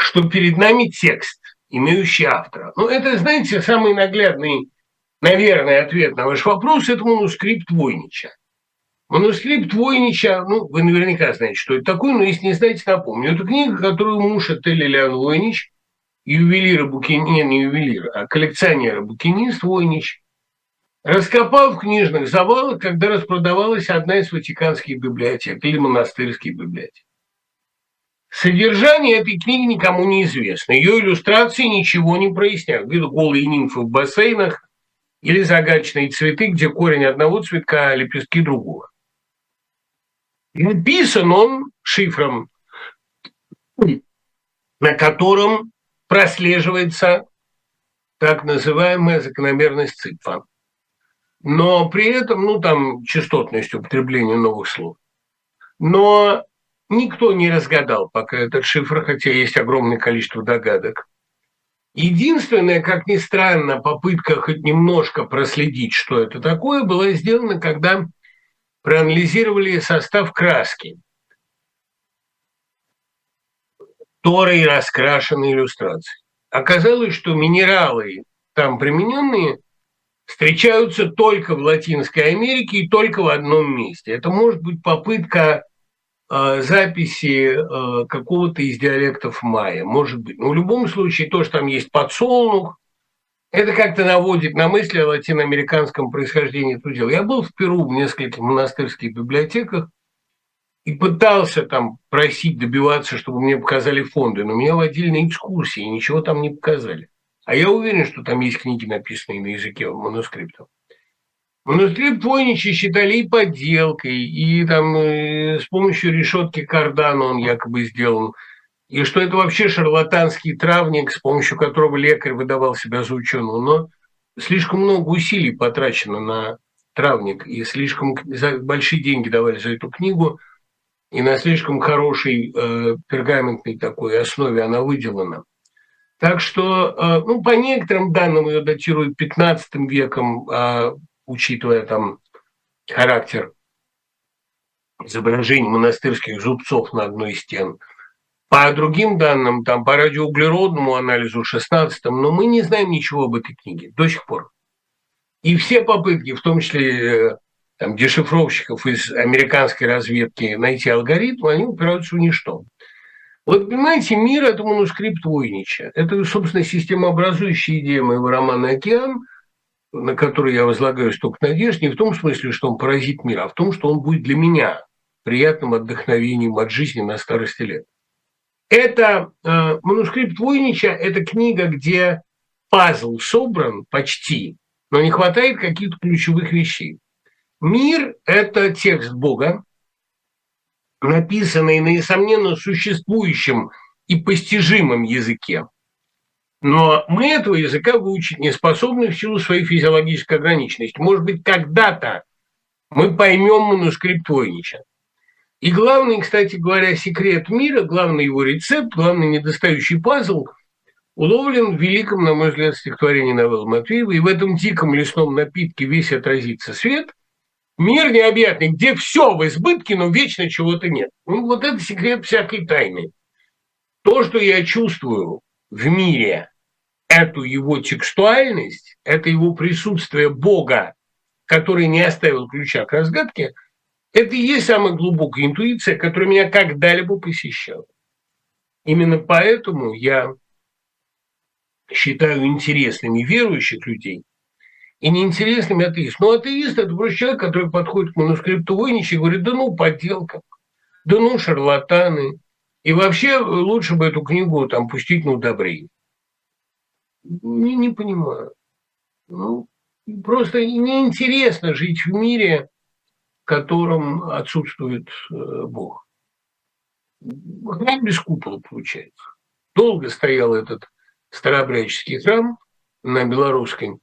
что перед нами текст, имеющий автора. Ну, это, знаете, самый наглядный, наверное, ответ на ваш вопрос – это манускрипт Войнича. Манускрипт Войнича, ну, вы наверняка знаете, что это такое, но если не знаете, напомню. Это книга, которую муж отеля Леон Войнич, ювелира букинист, не ювелир, а коллекционера букинист Войнич, раскопал в книжных завалах, когда распродавалась одна из ватиканских библиотек или монастырских библиотек. Содержание этой книги никому не известно. Ее иллюстрации ничего не проясняют. Голые нимфы в бассейнах или загадочные цветы, где корень одного цветка, а лепестки другого. Написан он шифром, на котором прослеживается так называемая закономерность цифра. но при этом, ну, там частотность употребления новых слов. Но никто не разгадал пока этот шифр, хотя есть огромное количество догадок. Единственная, как ни странно, попытка хоть немножко проследить, что это такое, была сделана, когда проанализировали состав краски, которой раскрашены иллюстрации. Оказалось, что минералы там примененные встречаются только в Латинской Америке и только в одном месте. Это может быть попытка записи э, какого-то из диалектов майя, может быть. Но в любом случае то, что там есть подсолнух, это как-то наводит на мысли о латиноамериканском происхождении этого дела. Я был в Перу в нескольких монастырских библиотеках и пытался там просить, добиваться, чтобы мне показали фонды, но меня водили на экскурсии, ничего там не показали. А я уверен, что там есть книги, написанные на языке манускриптов. Манускрипт Войнича считали и подделкой, и там э, с помощью решетки кардана он якобы сделан, и что это вообще шарлатанский травник, с помощью которого лекарь выдавал себя за ученого. Но слишком много усилий потрачено на травник, и слишком большие деньги давали за эту книгу, и на слишком хорошей э, пергаментной такой основе она выделана. Так что, э, ну, по некоторым данным ее датируют 15 веком, а, учитывая там характер изображений монастырских зубцов на одной из стен. По другим данным, там по радиоуглеродному анализу 16 но мы не знаем ничего об этой книге до сих пор. И все попытки, в том числе э, там, дешифровщиков из американской разведки найти алгоритм, они упираются в ничто. Вот, понимаете, мир – это манускрипт Войнича. Это, собственно, системообразующая идея моего романа «Океан», на который я возлагаю столько надежд, не в том смысле, что он поразит мир, а в том, что он будет для меня приятным отдохновением от жизни на старости лет. Это э, манускрипт Войнича – это книга, где пазл собран почти, но не хватает каких-то ключевых вещей. Мир – это текст Бога, написанный на несомненно существующем и постижимом языке. Но мы этого языка выучить не способны в силу своей физиологической ограниченности. Может быть, когда-то мы поймем манускрипт Войнича. И главный, кстати говоря, секрет мира, главный его рецепт, главный недостающий пазл уловлен в великом, на мой взгляд, стихотворении Навелла Матвеева. И в этом диком лесном напитке весь отразится свет – Мир необъятный, где все в избытке, но вечно чего-то нет. Ну, вот это секрет всякой тайны. То, что я чувствую в мире, эту его текстуальность, это его присутствие Бога, который не оставил ключа к разгадке, это и есть самая глубокая интуиция, которая меня когда-либо посещала. Именно поэтому я считаю интересными верующих людей, и неинтересным атеист. Но атеист – это просто человек, который подходит к манускрипту Войнича и говорит, да ну, подделка, да ну, шарлатаны. И вообще лучше бы эту книгу там пустить на удобрение. Не, не понимаю. Ну, просто неинтересно жить в мире, в котором отсутствует э, Бог. Храм без купола получается. Долго стоял этот старообрядческий храм на Белорусской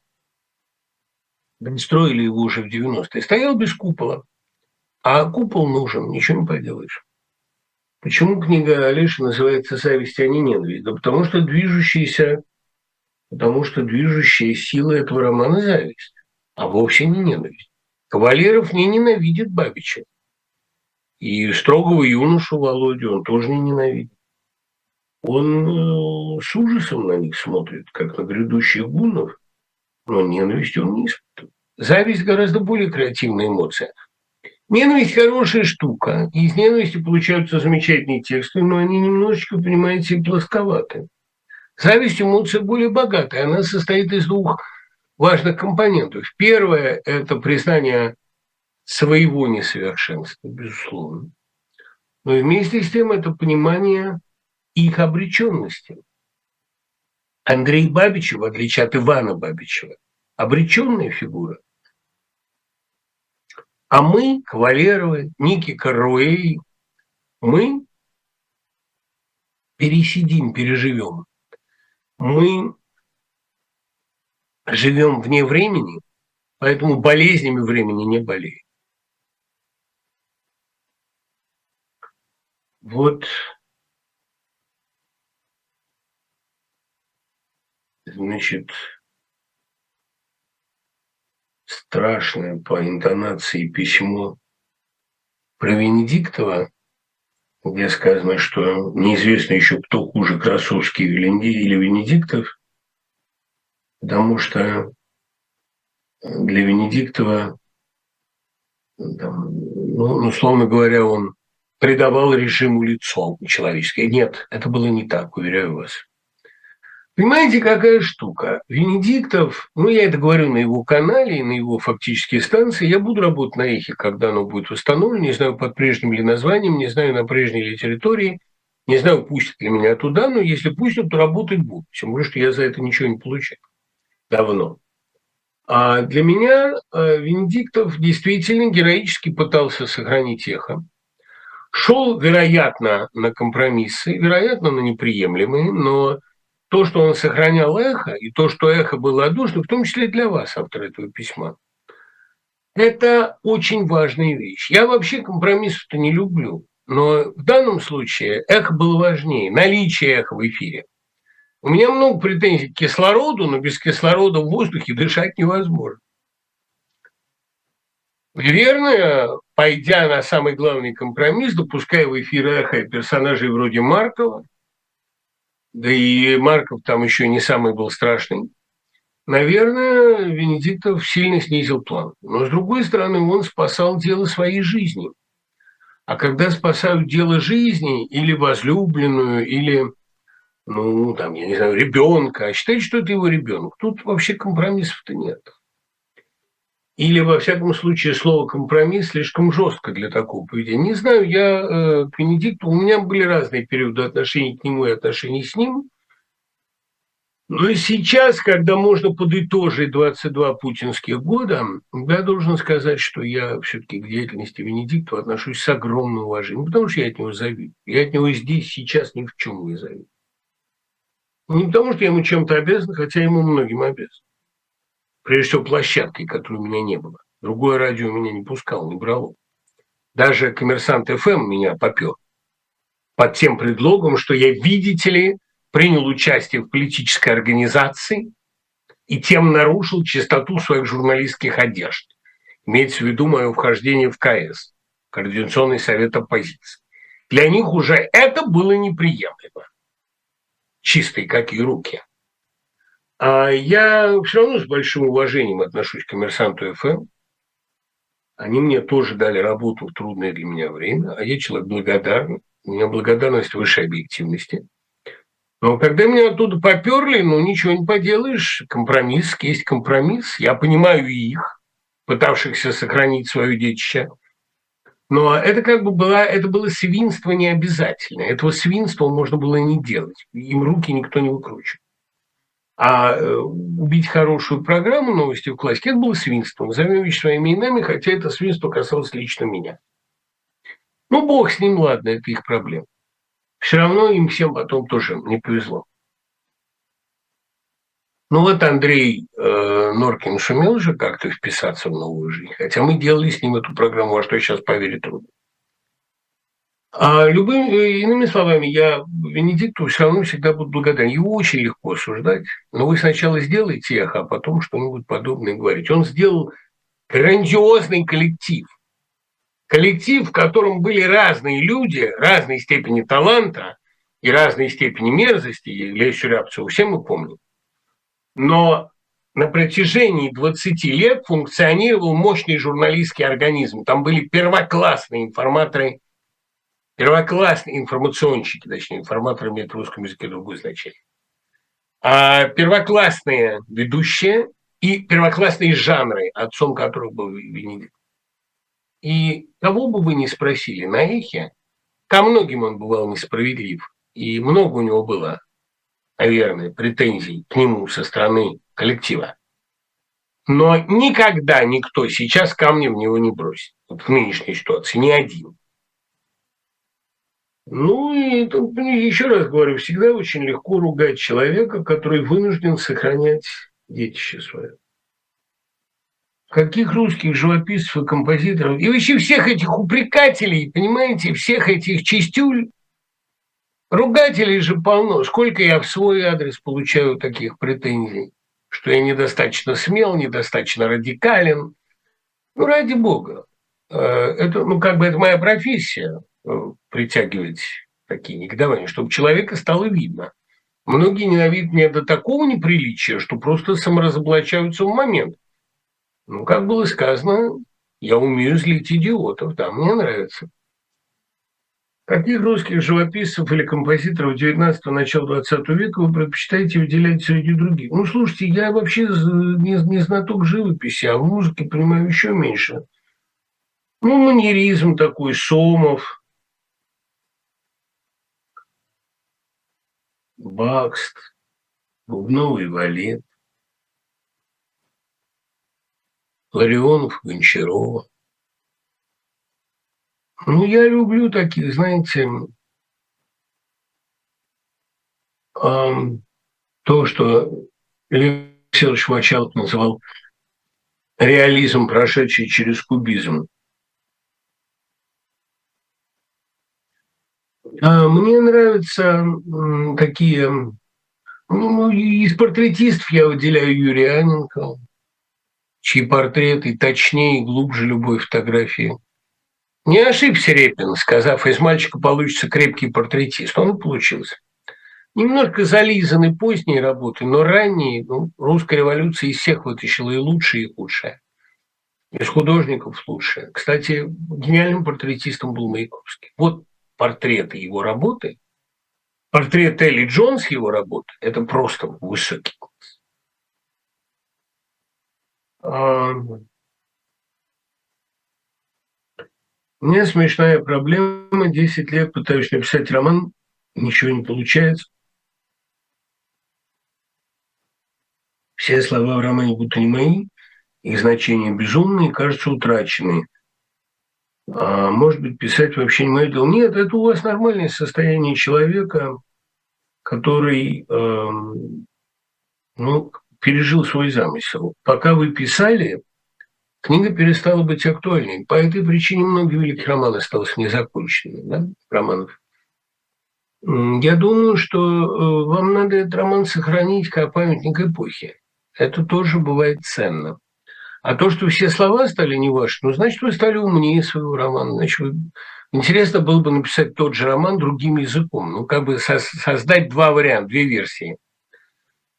строили его уже в 90-е, стоял без купола. А купол нужен, ничего не поделаешь. Почему книга Олеша называется «Зависть, а не ненависть»? Да потому что движущаяся, потому что движущая сила этого романа – зависть, а вовсе не ненависть. Кавалеров не ненавидит Бабича. И строгого юношу Володю он тоже не ненавидит. Он э, с ужасом на них смотрит, как на грядущих гуннов – но ненависть он не испытывает. Зависть гораздо более креативная эмоция. Ненависть – хорошая штука. Из ненависти получаются замечательные тексты, но они немножечко, понимаете, плосковаты. Зависть – эмоция более богатая. Она состоит из двух важных компонентов. Первое – это признание своего несовершенства, безусловно. Но вместе с тем это понимание их обреченности. Андрей Бабичев, в отличие от Ивана Бабичева, обреченная фигура. А мы, Кавалеровы, Ники Каруэй, мы пересидим, переживем. Мы живем вне времени, Поэтому болезнями времени не болеет. Вот значит, страшное по интонации письмо про Венедиктова, где сказано, что неизвестно еще, кто хуже, Красовский или Венедиктов, потому что для Венедиктова, там, ну, условно говоря, он придавал режиму лицо человеческое. Нет, это было не так, уверяю вас. Понимаете, какая штука? Венедиктов, ну, я это говорю на его канале и на его фактические станции, я буду работать на эхе, когда оно будет восстановлено, не знаю, под прежним ли названием, не знаю, на прежней ли территории, не знаю, пустят ли меня туда, но если пустят, то работать буду. Тем более, что я за это ничего не получаю. Давно. А для меня э, Венедиктов действительно героически пытался сохранить эхо. Шел, вероятно, на компромиссы, вероятно, на неприемлемые, но то, что он сохранял эхо, и то, что эхо было одушно, в том числе для вас, автор этого письма, это очень важная вещь. Я вообще компромиссов-то не люблю, но в данном случае эхо было важнее, наличие эха в эфире. У меня много претензий к кислороду, но без кислорода в воздухе дышать невозможно. Наверное, пойдя на самый главный компромисс, допуская в эфир эхо персонажей вроде Маркова, да и Марков там еще не самый был страшный, наверное, Венедиктов сильно снизил план. Но, с другой стороны, он спасал дело своей жизни. А когда спасают дело жизни или возлюбленную, или, ну, там, я не знаю, ребенка, а считать, что это его ребенок, тут вообще компромиссов-то нет. Или, во всяком случае, слово «компромисс» слишком жестко для такого поведения. Не знаю, я э, Венедикту, у меня были разные периоды отношений к нему и отношений с ним. Но и сейчас, когда можно подытожить 22 путинских года, я должен сказать, что я все-таки к деятельности Венедикту отношусь с огромным уважением, потому что я от него завидую. Я от него здесь сейчас ни в чем не завидую. Не потому, что я ему чем-то обязан, хотя ему многим обязан прежде всего, площадкой, которой у меня не было. Другое радио меня не пускало, не брало. Даже коммерсант ФМ меня попер под тем предлогом, что я, видите ли, принял участие в политической организации и тем нарушил чистоту своих журналистских одежд. Имеется в виду мое вхождение в КС, Координационный совет оппозиции. Для них уже это было неприемлемо. Чистые какие руки. А я все равно с большим уважением отношусь к коммерсанту ФМ. Они мне тоже дали работу в трудное для меня время, а я человек благодарный. У меня благодарность выше объективности. Но когда меня оттуда поперли, ну ничего не поделаешь, компромисс есть компромисс. Я понимаю их, пытавшихся сохранить свое детище. Но это как бы было, это было свинство не обязательно. Этого свинства можно было не делать. Им руки никто не выкручивал. А э, убить хорошую программу новости в классике – это было свинство. Назовем вещи своими именами, хотя это свинство касалось лично меня. Ну, бог с ним, ладно, это их проблема. Все равно им всем потом тоже не повезло. Ну вот Андрей э, Норкин сумел же как-то вписаться в новую жизнь, хотя мы делали с ним эту программу, во что сейчас поверить трудно. А любым, э, иными словами, я Венедикту все равно всегда буду благодарен. Его очень легко осуждать, но вы сначала сделайте эхо, а потом что-нибудь подобное говорить. Он сделал грандиозный коллектив. Коллектив, в котором были разные люди, разной степени таланта и разной степени мерзости. Лесю Рябцеву все мы помним. Но на протяжении 20 лет функционировал мощный журналистский организм. Там были первоклассные информаторы – Первоклассные информационщики, точнее, информаторы имеют в русском языке другое значение. А первоклассные ведущие и первоклассные жанры, отцом которых был Венедикт. И кого бы вы ни спросили на эхе, ко многим он бывал несправедлив. И много у него было, наверное, претензий к нему со стороны коллектива. Но никогда никто сейчас камня в него не бросит. Вот в нынешней ситуации ни один. Ну и еще раз говорю, всегда очень легко ругать человека, который вынужден сохранять детище свое. каких русских живописцев и композиторов, и вообще всех этих упрекателей, понимаете, всех этих чистюль, ругателей же полно. Сколько я в свой адрес получаю таких претензий, что я недостаточно смел, недостаточно радикален. Ну, ради бога. Э, это, ну, как бы это моя профессия, притягивать такие негодования, чтобы человека стало видно. Многие ненавидят меня до такого неприличия, что просто саморазоблачаются в момент – ну, как было сказано, я умею злить идиотов, да, мне нравится. Каких русских живописцев или композиторов 19-го, начала 20 века вы предпочитаете выделять среди других? Ну, слушайте, я вообще не, не знаток живописи, а в музыке понимаю еще меньше. Ну, манеризм такой, Сомов, Бакст, Бубновый валет. Ларионов, Гончарова. Ну, я люблю таких, знаете, то, что Лев Алексеевич Мочалов называл реализм, прошедший через кубизм. Мне нравятся такие, ну, из портретистов я выделяю Юрия Аненкова, чьи портреты точнее и глубже любой фотографии. Не ошибся Репин, сказав, из мальчика получится крепкий портретист. Он и получился. Немножко зализаны поздние работы, но ранние, ну, русская революция из всех вытащила и лучшее, и худшее. Из художников лучшее. Кстати, гениальным портретистом был Маяковский. Вот портреты его работы, портрет Элли Джонс его работы – это просто высокий у меня смешная проблема. 10 лет пытаюсь написать роман, ничего не получается. Все слова в романе будто не мои, их значения безумные, кажутся утраченные. А может быть, писать вообще не мое дело. Нет, это у вас нормальное состояние человека, который, э, ну, пережил свой замысел. Пока вы писали, книга перестала быть актуальной. По этой причине многие великие романы остались незаконченными, да, романов. Я думаю, что э, вам надо этот роман сохранить как памятник эпохи. Это тоже бывает ценно. А то, что все слова стали не ваши, ну, значит, вы стали умнее своего романа. Значит, вы... интересно было бы написать тот же роман другим языком. Ну, как бы создать два варианта, две версии.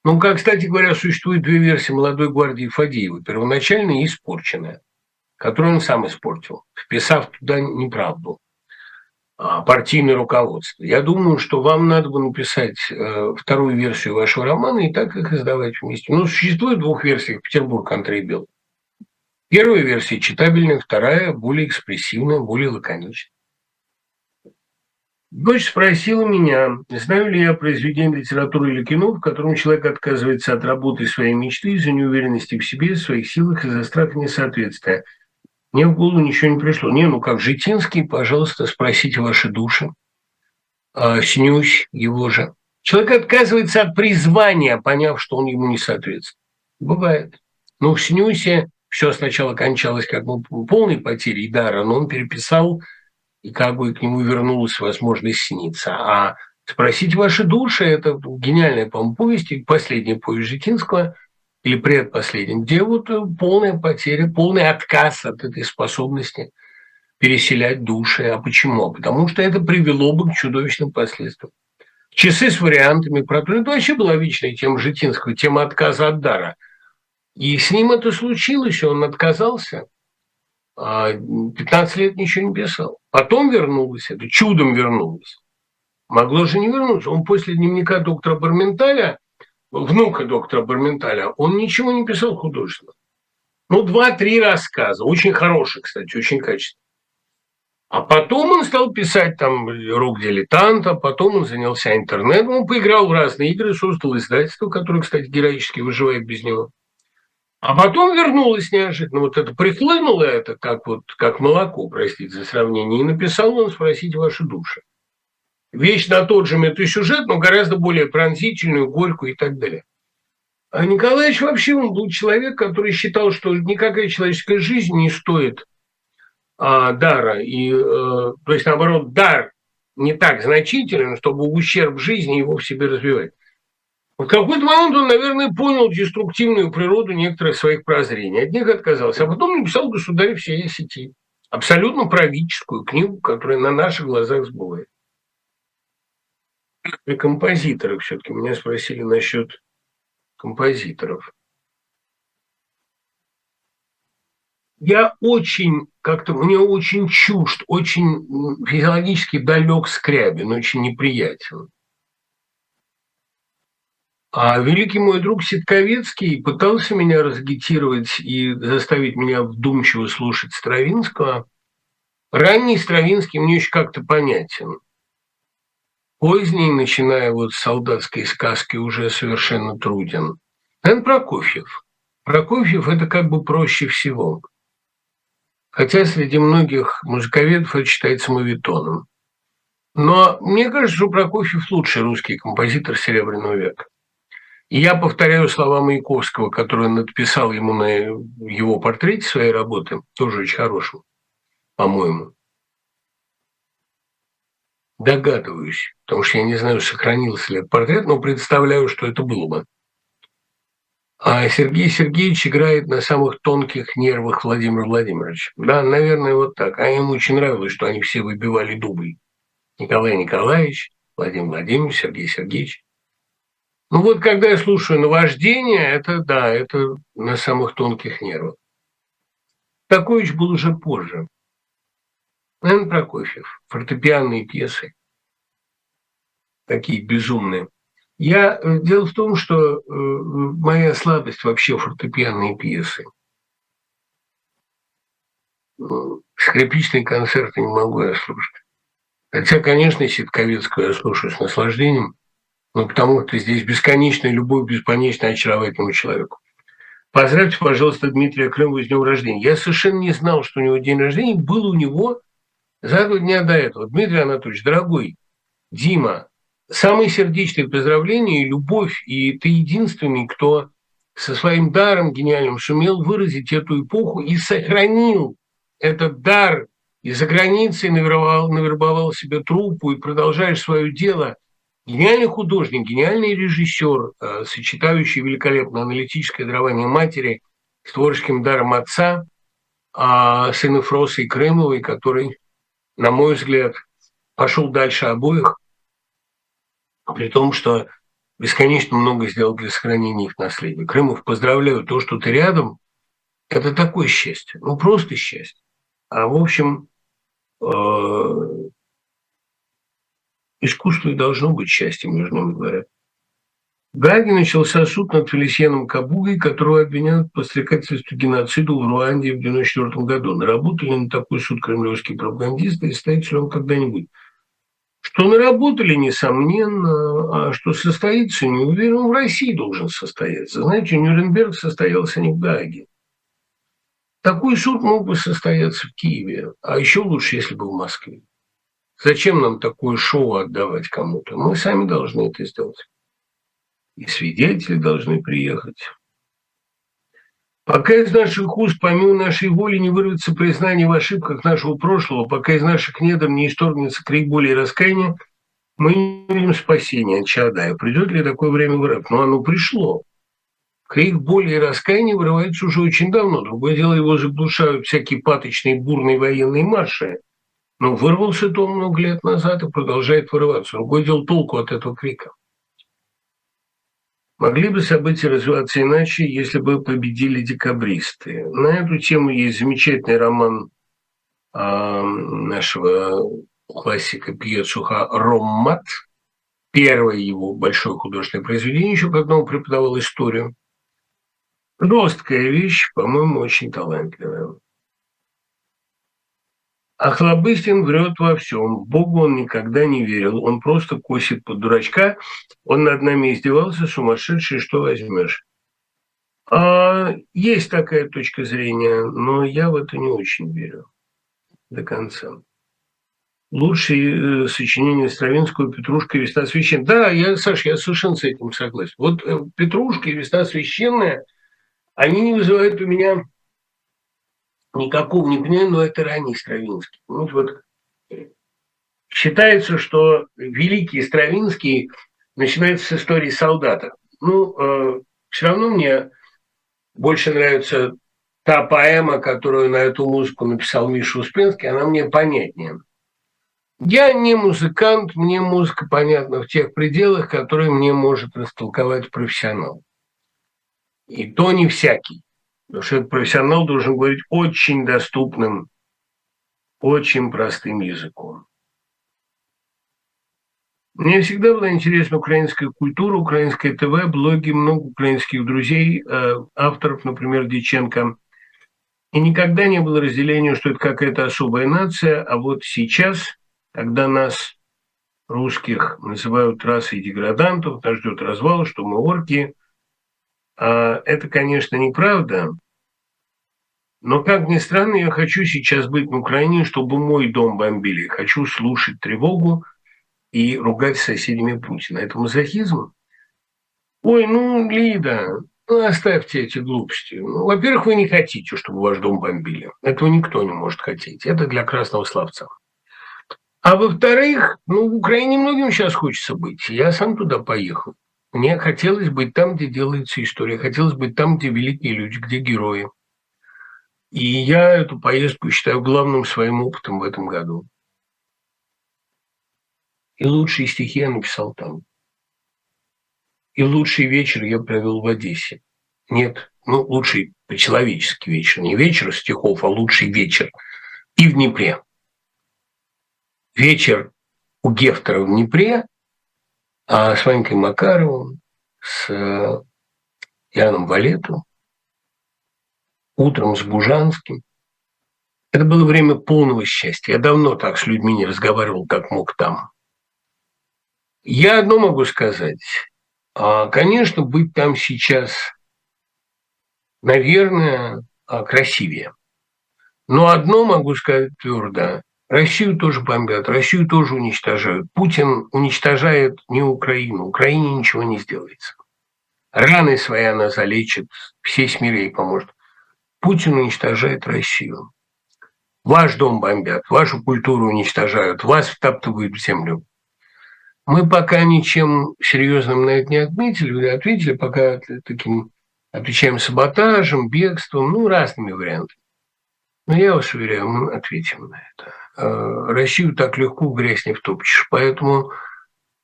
Ну, как, кстати говоря, существует две версии молодой гвардии Фадеева. Первоначальная и испорченная, которую он сам испортил, вписав туда неправду а, партийное руководство. Я думаю, что вам надо бы написать э, вторую версию вашего романа и так их издавать вместе. Ну, существует двух версий Петербург Андрей Бел. Первая версия читабельная, вторая более экспрессивная, более лаконичная. Дочь спросила меня, знаю ли я произведение литературы или кино, в котором человек отказывается от работы своей мечты из-за неуверенности в себе, в своих силах, из-за страха несоответствия. Мне в голову ничего не пришло. Не, ну как Житинский, пожалуйста, спросите ваши души. А, снюсь его же. Человек отказывается от призвания, поняв, что он ему не соответствует. Бывает. Ну, в Снюсе все сначала кончалось как бы полной потерей дара, но он переписал и как бы к нему вернулась возможность сниться. А «Спросить ваши души» – это гениальная, по-моему, повесть, последняя повесть Житинского, или предпоследняя, где вот полная потеря, полный отказ от этой способности переселять души. А почему? Потому что это привело бы к чудовищным последствиям. Часы с вариантами про то, это вообще была вечная тема Житинского, тема отказа от дара. И с ним это случилось, он отказался – 15 а, лет ничего не писал. Потом вернулось это, чудом вернулось. Могло же не вернуться. Он после дневника доктора Барменталя, внука доктора Барменталя, он ничего не писал художественно. Ну, два-три рассказа, очень хорошие, кстати, очень качественные. А потом он стал писать там «Рук дилетанта», потом он занялся интернетом, он поиграл в разные игры, создал издательство, которое, кстати, героически выживает без него. А потом вернулось неожиданно, вот это прихлынуло это, как вот, как молоко, простите за сравнение, и написал он «Спросите ваши души». Вещь на тот же метасюжет, но гораздо более пронзительную, горькую и так далее. А Николаевич вообще он был человек, который считал, что никакая человеческая жизнь не стоит а, дара. И, а, то есть, наоборот, дар не так значителен, чтобы ущерб жизни его в себе развивать. В какой-то момент он, наверное, понял деструктивную природу некоторых своих прозрений. От них отказался. А потом написал «Государь всей сети». Абсолютно правительскую книгу, которая на наших глазах сбывает. И композиторов все-таки. Меня спросили насчет композиторов. Я очень, как-то мне очень чужд, очень физиологически далек Скрябин, очень неприятен. А великий мой друг Ситковецкий пытался меня разагитировать и заставить меня вдумчиво слушать Стравинского. Ранний Стравинский мне еще как-то понятен. Поздний, начиная вот с солдатской сказки, уже совершенно труден. Это Прокофьев. Прокофьев – это как бы проще всего. Хотя среди многих музыковедов это считается мавитоном. Но мне кажется, что Прокофьев лучший русский композитор Серебряного века. Я повторяю слова Маяковского, который написал ему на его портрете своей работы, тоже очень хорошим, по-моему. Догадываюсь, потому что я не знаю, сохранился ли этот портрет, но представляю, что это было бы. А Сергей Сергеевич играет на самых тонких нервах Владимира Владимировича. Да, наверное, вот так. А ему очень нравилось, что они все выбивали дубль. Николай Николаевич, Владимир Владимирович, Сергей Сергеевич. Ну вот, когда я слушаю наваждение, это да, это на самых тонких нервах. Такович был уже позже. Н. Прокофьев, фортепианные пьесы, такие безумные. Я, э, дело в том, что э, моя слабость вообще фортепианные пьесы. Скрипичные концерты не могу я слушать. Хотя, конечно, Ситковецкую я слушаю с наслаждением, но потому что здесь бесконечная любовь, бесконечно очаровательному человеку. Поздравьте, пожалуйста, Дмитрия Крымова с днем рождения. Я совершенно не знал, что у него день рождения. Был у него за два дня до этого. Дмитрий Анатольевич, дорогой, Дима, самые сердечные поздравления и любовь, и ты единственный, кто со своим даром гениальным сумел выразить эту эпоху и сохранил этот дар, и за границей навербовал, навербовал себе труппу и продолжаешь свое дело. Гениальный художник, гениальный режиссер, э, сочетающий великолепно аналитическое дарование матери с творческим даром отца, э, сына Фроса и Крымовой, который на мой взгляд, пошел дальше обоих, при том, что бесконечно много сделал для сохранения их наследия. Крымов, поздравляю, то, что ты рядом, это такое счастье, ну просто счастье. А в общем, э, искусство и должно быть счастьем, между нами говоря. В Гааге начался суд над Фелисьеном Кабугой, которого обвиняют в подстрекательстве геноциду в Руанде в 1994 году. Наработали на такой суд кремлевские пропагандисты и состоится ли он когда-нибудь? Что наработали, несомненно, а что состоится, не уверен, в России должен состояться. Знаете, Нюрнберг состоялся не в Гааге. Такой суд мог бы состояться в Киеве, а еще лучше, если бы в Москве. Зачем нам такое шоу отдавать кому-то? Мы сами должны это сделать и свидетели должны приехать. Пока из наших уст, помимо нашей воли, не вырвется признание в ошибках нашего прошлого, пока из наших недр не исторгнется крик боли и раскаяния, мы не видим спасения от Чадая. Придет ли такое время в? Но оно пришло. Крик боли и раскаяния вырывается уже очень давно. Другое дело, его заглушают всякие паточные бурные военные марши. Но вырвался-то он много лет назад и продолжает вырываться. Другое дело, толку от этого крика. Могли бы события развиваться иначе, если бы победили декабристы? На эту тему есть замечательный роман э, нашего классика Пьецуха «Роммат», первое его большое художественное произведение, еще когда он преподавал историю. Жесткая вещь, по-моему, очень талантливая. Охлобыстин врет во всем. Богу он никогда не верил. Он просто косит под дурачка. Он над нами издевался, сумасшедший, что возьмешь. А, есть такая точка зрения, но я в это не очень верю до конца. лучшие э, сочинения Стравинского «Петрушка и весна священная». Да, я, Саша, я совершенно с этим согласен. Вот э, «Петрушка» и «Весна священная», они не вызывают у меня никакого непонимания, но это ранний Стравинский. Вот, вот считается, что великий Стравинский начинается с истории солдата. Ну, э, все равно мне больше нравится та поэма, которую на эту музыку написал Миша Успенский, она мне понятнее. Я не музыкант, мне музыка понятна в тех пределах, которые мне может растолковать профессионал. И то не всякий. Потому что профессионал должен говорить очень доступным, очень простым языком. Мне всегда была интересна украинская культура, украинское ТВ, блоги, много украинских друзей, э, авторов, например, Диченко. И никогда не было разделения, что это какая-то особая нация, а вот сейчас, когда нас, русских, называют расой деградантов, нас ждет развал, что мы орки, это, конечно, неправда. Но, как ни странно, я хочу сейчас быть на Украине, чтобы мой дом бомбили. Хочу слушать тревогу, и ругать с соседями Путина. Это мазохизм? Ой, ну, Лида, ну, оставьте эти глупости. Ну, во-первых, вы не хотите, чтобы ваш дом бомбили. Этого никто не может хотеть. Это для красного славца. А во-вторых, ну, в Украине многим сейчас хочется быть. Я сам туда поехал. Мне хотелось быть там, где делается история. Хотелось быть там, где великие люди, где герои. И я эту поездку считаю главным своим опытом в этом году. И лучшие стихи я написал там. И лучший вечер я провел в Одессе. Нет, ну, лучший по-человечески вечер. Не вечер стихов, а лучший вечер. И в Днепре. Вечер у Гефтера в Днепре, а с Ванькой Макаровым, с э, Яном Валетом, утром с Бужанским. Это было время полного счастья. Я давно так с людьми не разговаривал, как мог там. Я одно могу сказать. А, конечно, быть там сейчас, наверное, а, красивее. Но одно могу сказать твердо. Россию тоже бомбят, Россию тоже уничтожают. Путин уничтожает не Украину. Украине ничего не сделается. Раны свои она залечит, все смирей поможет. Путин уничтожает Россию. Ваш дом бомбят, вашу культуру уничтожают, вас втаптывают в землю. Мы пока ничем серьезным на это не отметили, ответили пока таким, отвечаем саботажем, бегством, ну, разными вариантами. Но я вас уверяю, мы ответим на это. А, Россию так легко в грязь не втопчешь. Поэтому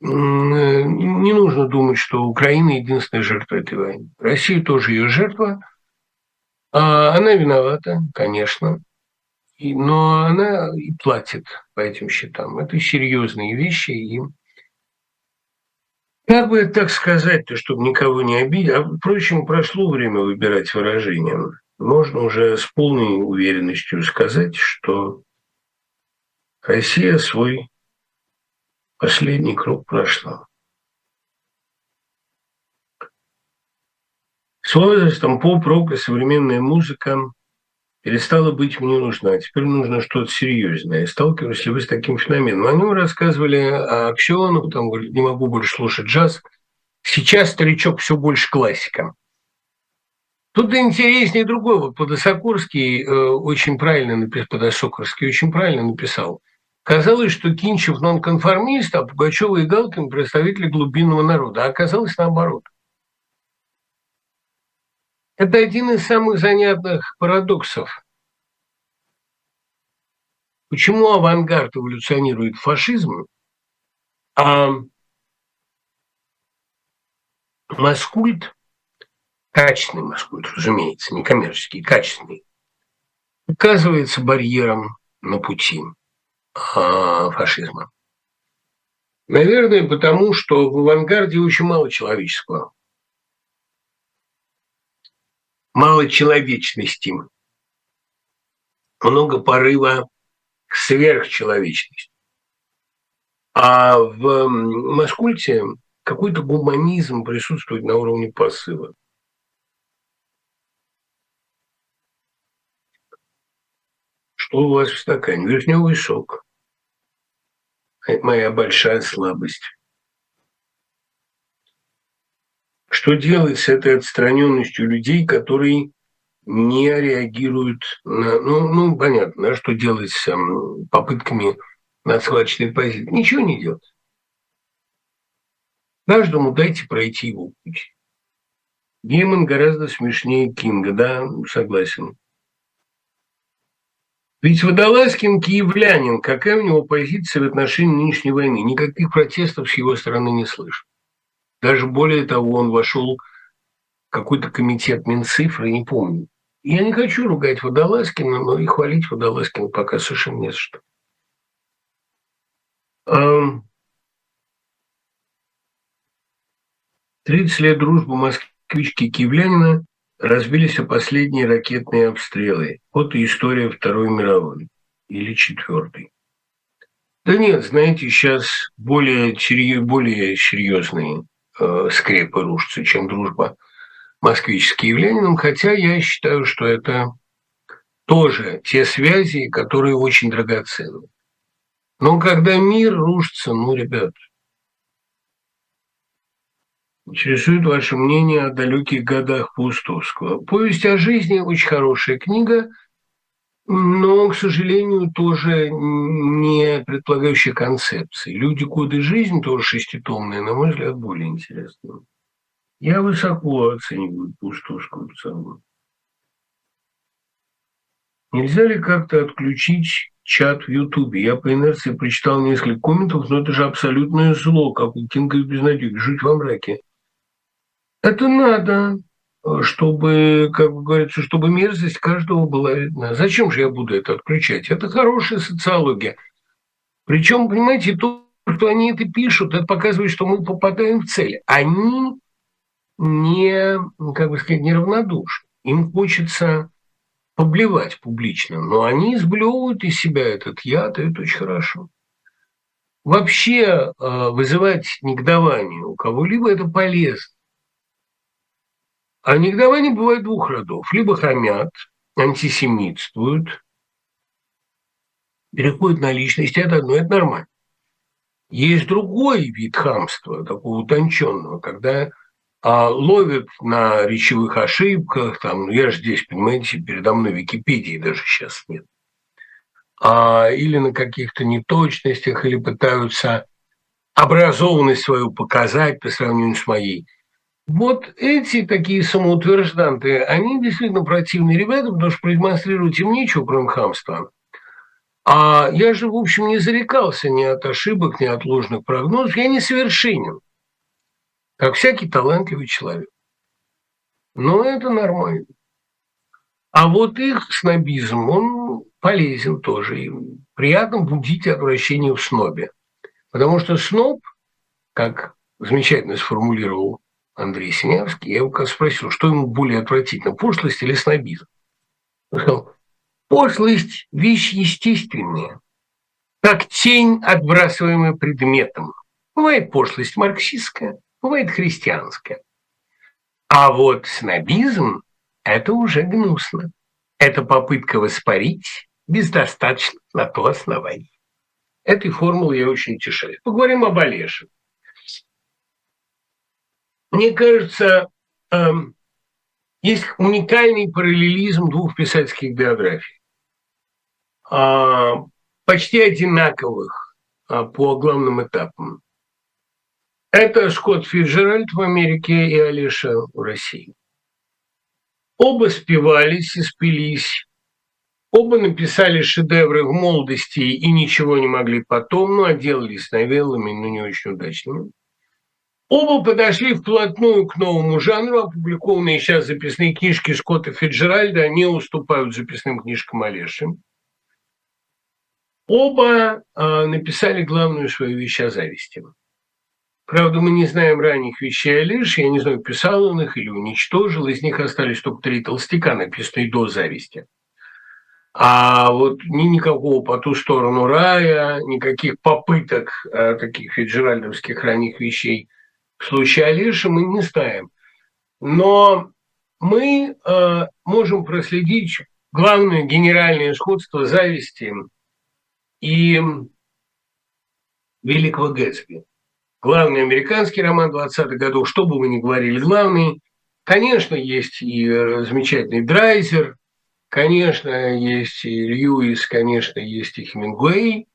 не нужно думать, что Украина единственная жертва этой войны. Россия тоже ее жертва. А она виновата, конечно. но она и платит по этим счетам. Это серьезные вещи, и как бы так сказать-то, чтобы никого не обидеть? А, впрочем, прошло время выбирать выражение. Можно уже с полной уверенностью сказать, что Россия свой последний круг прошла. С возрастом поп-рок и современная музыка перестала быть мне нужна. Теперь нужно что-то серьезное. Сталкивались ли вы с таким феноменом? Они рассказывали о Аксионах, там говорят, не могу больше слушать джаз. Сейчас старичок все больше классика. Тут интереснее другой. Вот Подосокорский э, очень правильно написал, Подосокорский очень правильно написал. Казалось, что Кинчев нонконформист, а Пугачева и Галкин представители глубинного народа. А оказалось наоборот. Это один из самых занятных парадоксов. Почему авангард эволюционирует фашизм, а маскульт, качественный маскульт, разумеется, не коммерческий, качественный, оказывается барьером на пути фашизма. Наверное, потому что в авангарде очень мало человеческого мало человечности, много порыва к сверхчеловечности. А в Маскульте какой-то гуманизм присутствует на уровне посыла. Что у вас в стакане? Вишневый сок. Моя большая слабость. Что делать с этой отстраненностью людей, которые не реагируют на... Ну, ну понятно, что делать с um, попытками на схваченной позиции? Ничего не делать. Каждому дайте пройти его путь. Гейман гораздо смешнее Кинга, да, согласен. Ведь Водолазкин киевлянин, какая у него позиция в отношении нынешней войны? Никаких протестов с его стороны не слышу. Даже более того, он вошел в какой-то комитет Минцифры, не помню. Я не хочу ругать Водолазкина, но и хвалить Водолазкина пока совершенно не за что. 30 лет дружбы москвички киевлянина разбились о последние ракетные обстрелы. Вот и история Второй мировой или Четвертой. Да нет, знаете, сейчас более, более серьезные э, скрепы рушатся, чем дружба москвич с киевлянином, хотя я считаю, что это тоже те связи, которые очень драгоценны. Но когда мир рушится, ну, ребят, Интересует ваше мнение о далеких годах Паустовского. Повесть о жизни очень хорошая книга, но, к сожалению, тоже не предполагающая концепции. Люди, годы жизни тоже шеститомные, на мой взгляд, более интересные. Я высоко оцениваю Паустовскую пацану. Нельзя ли как-то отключить чат в Ютубе? Я по инерции прочитал несколько комментов, но это же абсолютное зло, как у Кинга и Безнадеги, жить во мраке. Это надо, чтобы, как говорится, чтобы мерзость каждого была видна. Зачем же я буду это отключать? Это хорошая социология. Причем, понимаете, то, что они это пишут, это показывает, что мы попадаем в цель. Они не, как бы сказать, неравнодушны. Им хочется поблевать публично, но они сблевывают из себя этот яд, и это очень хорошо. Вообще э, вызывать негодование у кого-либо это полезно. А негодование бывает двух родов. Либо хамят, антисемитствуют, переходят на личность, это одно, это нормально. Есть другой вид хамства, такого утонченного, когда а, ловят на речевых ошибках, там, ну, я же здесь, понимаете, передо мной Википедии даже сейчас нет, а, или на каких-то неточностях, или пытаются образованность свою показать по сравнению с моей. Вот эти такие самоутвержданты, они действительно противные ребята, потому что продемонстрировать им нечего, кроме хамства. А я же, в общем, не зарекался ни от ошибок, ни от ложных прогнозов. Я несовершенен, как всякий талантливый человек. Но это нормально. А вот их снобизм, он полезен тоже. И приятно будить отвращение в снобе. Потому что сноб, как замечательно сформулировал Андрей Синявский, я его спросил, что ему более отвратительно, пошлость или снобизм? Он сказал, пошлость – вещь естественная, как тень, отбрасываемая предметом. Бывает пошлость марксистская, бывает христианская. А вот снобизм – это уже гнусно. Это попытка воспарить без достаточно на то основания. Этой формулой я очень утешаюсь. Поговорим об Олеше. Мне кажется, эм, есть уникальный параллелизм двух писательских биографий, а, почти одинаковых а, по главным этапам. Это Скотт Фиджеральд в Америке и Алиша в России. Оба спивались и спились, оба написали шедевры в молодости и ничего не могли потом, ну, отделались новеллами, но не очень удачными. Оба подошли вплотную к новому жанру. Опубликованные сейчас записные книжки Скотта Фиджеральда не уступают записным книжкам Олеши. Оба э, написали главную свою вещь о зависти. Правда, мы не знаем ранних вещей Олеши, я не знаю, писал он их или уничтожил, из них остались только три толстяка, написанные до зависти. А вот ни никакого по ту сторону рая, никаких попыток э, таких фиджеральдовских ранних вещей – случае Алиши мы не знаем. Но мы э, можем проследить главное генеральное сходство зависти и великого Гэтсби. Главный американский роман 20-х годов, что бы вы ни говорили, главный. Конечно, есть и замечательный Драйзер, конечно, есть и Льюис, конечно, есть и Хемингуэй.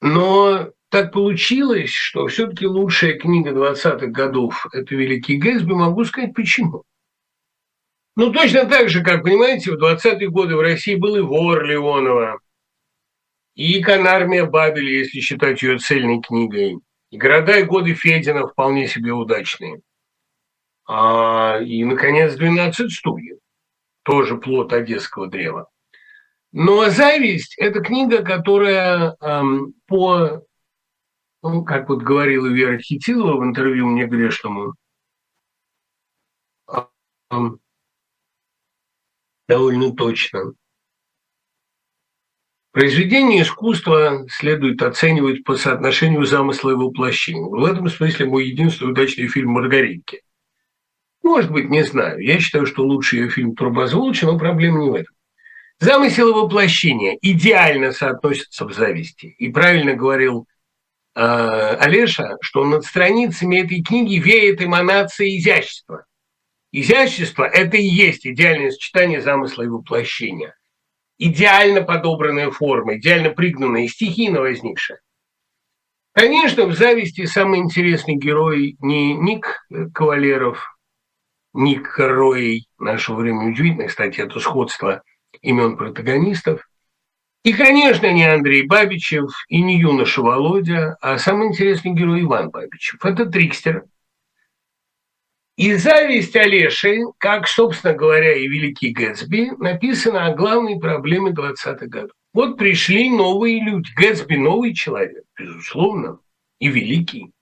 Но так получилось, что все-таки лучшая книга 20-х годов – это «Великий Гэтсби». Могу сказать, почему. Ну, точно так же, как, понимаете, в 20-е годы в России был и вор Леонова, и «Конармия Бабеля», если считать ее цельной книгой, и «Города и годы Федина» вполне себе удачные. А, и, наконец, «12 стульев», тоже плод одесского древа. Но «Зависть» – это книга, которая эм, по, ну, как вот говорила Вера Хитилова в интервью мне грешному, эм, довольно точно. Произведение искусства следует оценивать по соотношению замысла и воплощения. В этом смысле мой единственный удачный фильм «Маргаритки». Может быть, не знаю. Я считаю, что лучший ее фильм «Трубозволочь», но проблема не в этом. Замысел и воплощение идеально соотносятся в зависти. И правильно говорил Олеша, что над страницами этой книги веет эманация изящества. Изящество – это и есть идеальное сочетание замысла и воплощения. Идеально подобранная форма, идеально пригнанная стихийно возникшая. Конечно, в «Зависти» самый интересный герой не Ник Кавалеров, Ник Роей нашего времени. Удивительно, кстати, это сходство имен протагонистов. И, конечно, не Андрей Бабичев и не юноша Володя, а самый интересный герой Иван Бабичев. Это трикстер – и зависть Олеши, как, собственно говоря, и Великий Гэтсби, написана о главной проблеме 20-х годов. Вот пришли новые люди. Гэтсби – новый человек, безусловно, и великий.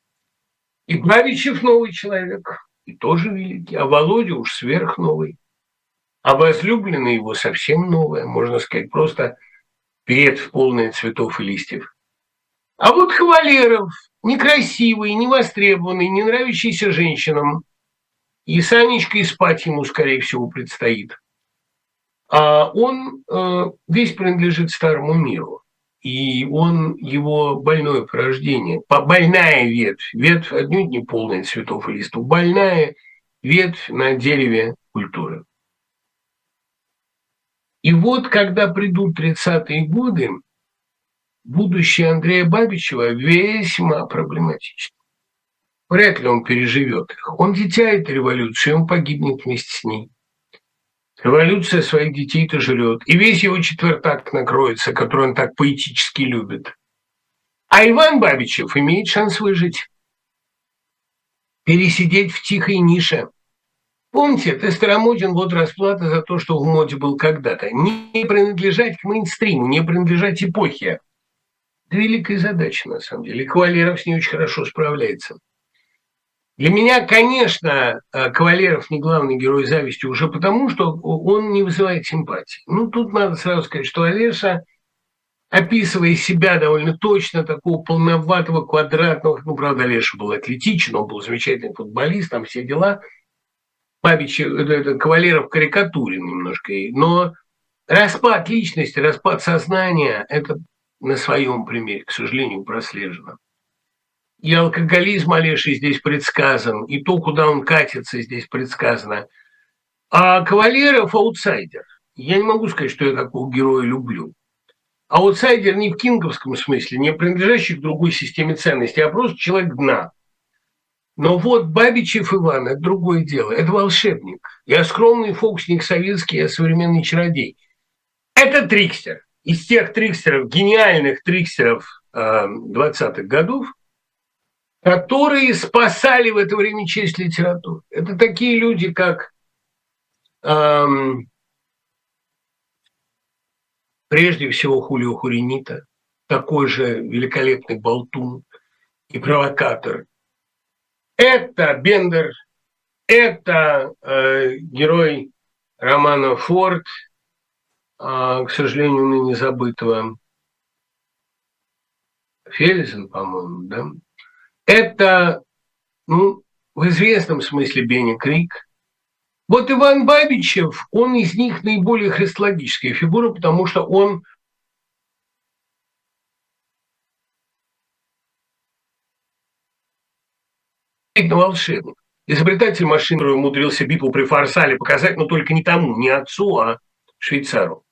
И Бабичев – новый человек, и тоже великий. А Володя уж сверхновый. А возлюбленный его совсем новая, можно сказать, просто ветвь полная цветов и листьев. А вот Хвалеров, некрасивый, невостребованный, не нравящийся женщинам – и с Анечкой спать ему, скорее всего, предстоит. А он э, весь принадлежит старому миру. И он, его больное порождение, больная ветвь, ветвь отнюдь не полная цветов и листов, больная ветвь на дереве культуры. И вот, когда придут 30-е годы, будущее Андрея Бабичева весьма проблематично. Вряд ли он переживет их. Он дитя этой он погибнет вместе с ней. Революция своих детей-то жрет. И весь его четвертак накроется, который он так поэтически любит. А Иван Бабичев имеет шанс выжить. Пересидеть в тихой нише. Помните, ты старомоден, вот расплата за то, что в моде был когда-то. Не принадлежать к мейнстриму, не принадлежать эпохе. Это великая задача, на самом деле. Кавалеров с ней очень хорошо справляется. Для меня, конечно, э, Кавалеров не главный герой зависти уже потому, что он не вызывает симпатии. Ну, тут надо сразу сказать, что Олеша, описывая себя довольно точно, такого полноватого, квадратного, ну, правда, Олеша был атлетичен, он был замечательный футболист, там все дела. Павич, это, это Кавалеров карикатурен немножко, но распад личности, распад сознания, это на своем примере, к сожалению, прослежено и алкоголизм Олеши здесь предсказан, и то, куда он катится, здесь предсказано. А Кавалеров – аутсайдер. Я не могу сказать, что я такого героя люблю. Аутсайдер не в кинговском смысле, не принадлежащий к другой системе ценностей, а просто человек дна. Но вот Бабичев Иван – это другое дело. Это волшебник. Я скромный фокусник советский, я современный чародей. Это трикстер. Из тех трикстеров, гениальных трикстеров 20-х э, годов – которые спасали в это время честь литературы. Это такие люди, как эм, прежде всего Хулио Хуренита, такой же великолепный болтун и провокатор. Это Бендер, это э, герой романа «Форд», э, к сожалению, ныне забытого, Фельзен, по-моему, да? это, ну, в известном смысле Бенни Крик. Вот Иван Бабичев, он из них наиболее христологическая фигура, потому что он волшебник. Изобретатель машин, который умудрился битву при Фарсале показать, но только не тому, не отцу, а швейцару.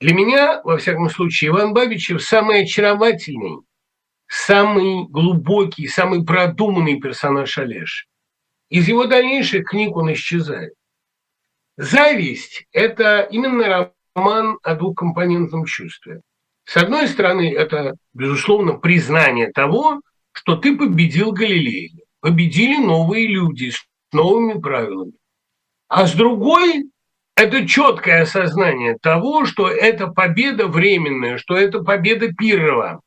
Для меня, во всяком случае, Иван Бабичев самый очаровательный, самый глубокий, самый продуманный персонаж Олеж. Из его дальнейших книг он исчезает. «Зависть» – это именно роман о двухкомпонентном чувстве. С одной стороны, это, безусловно, признание того, что ты победил Галилея, победили новые люди с новыми правилами. А с другой, это четкое осознание того, что это победа временная, что это победа Пирова,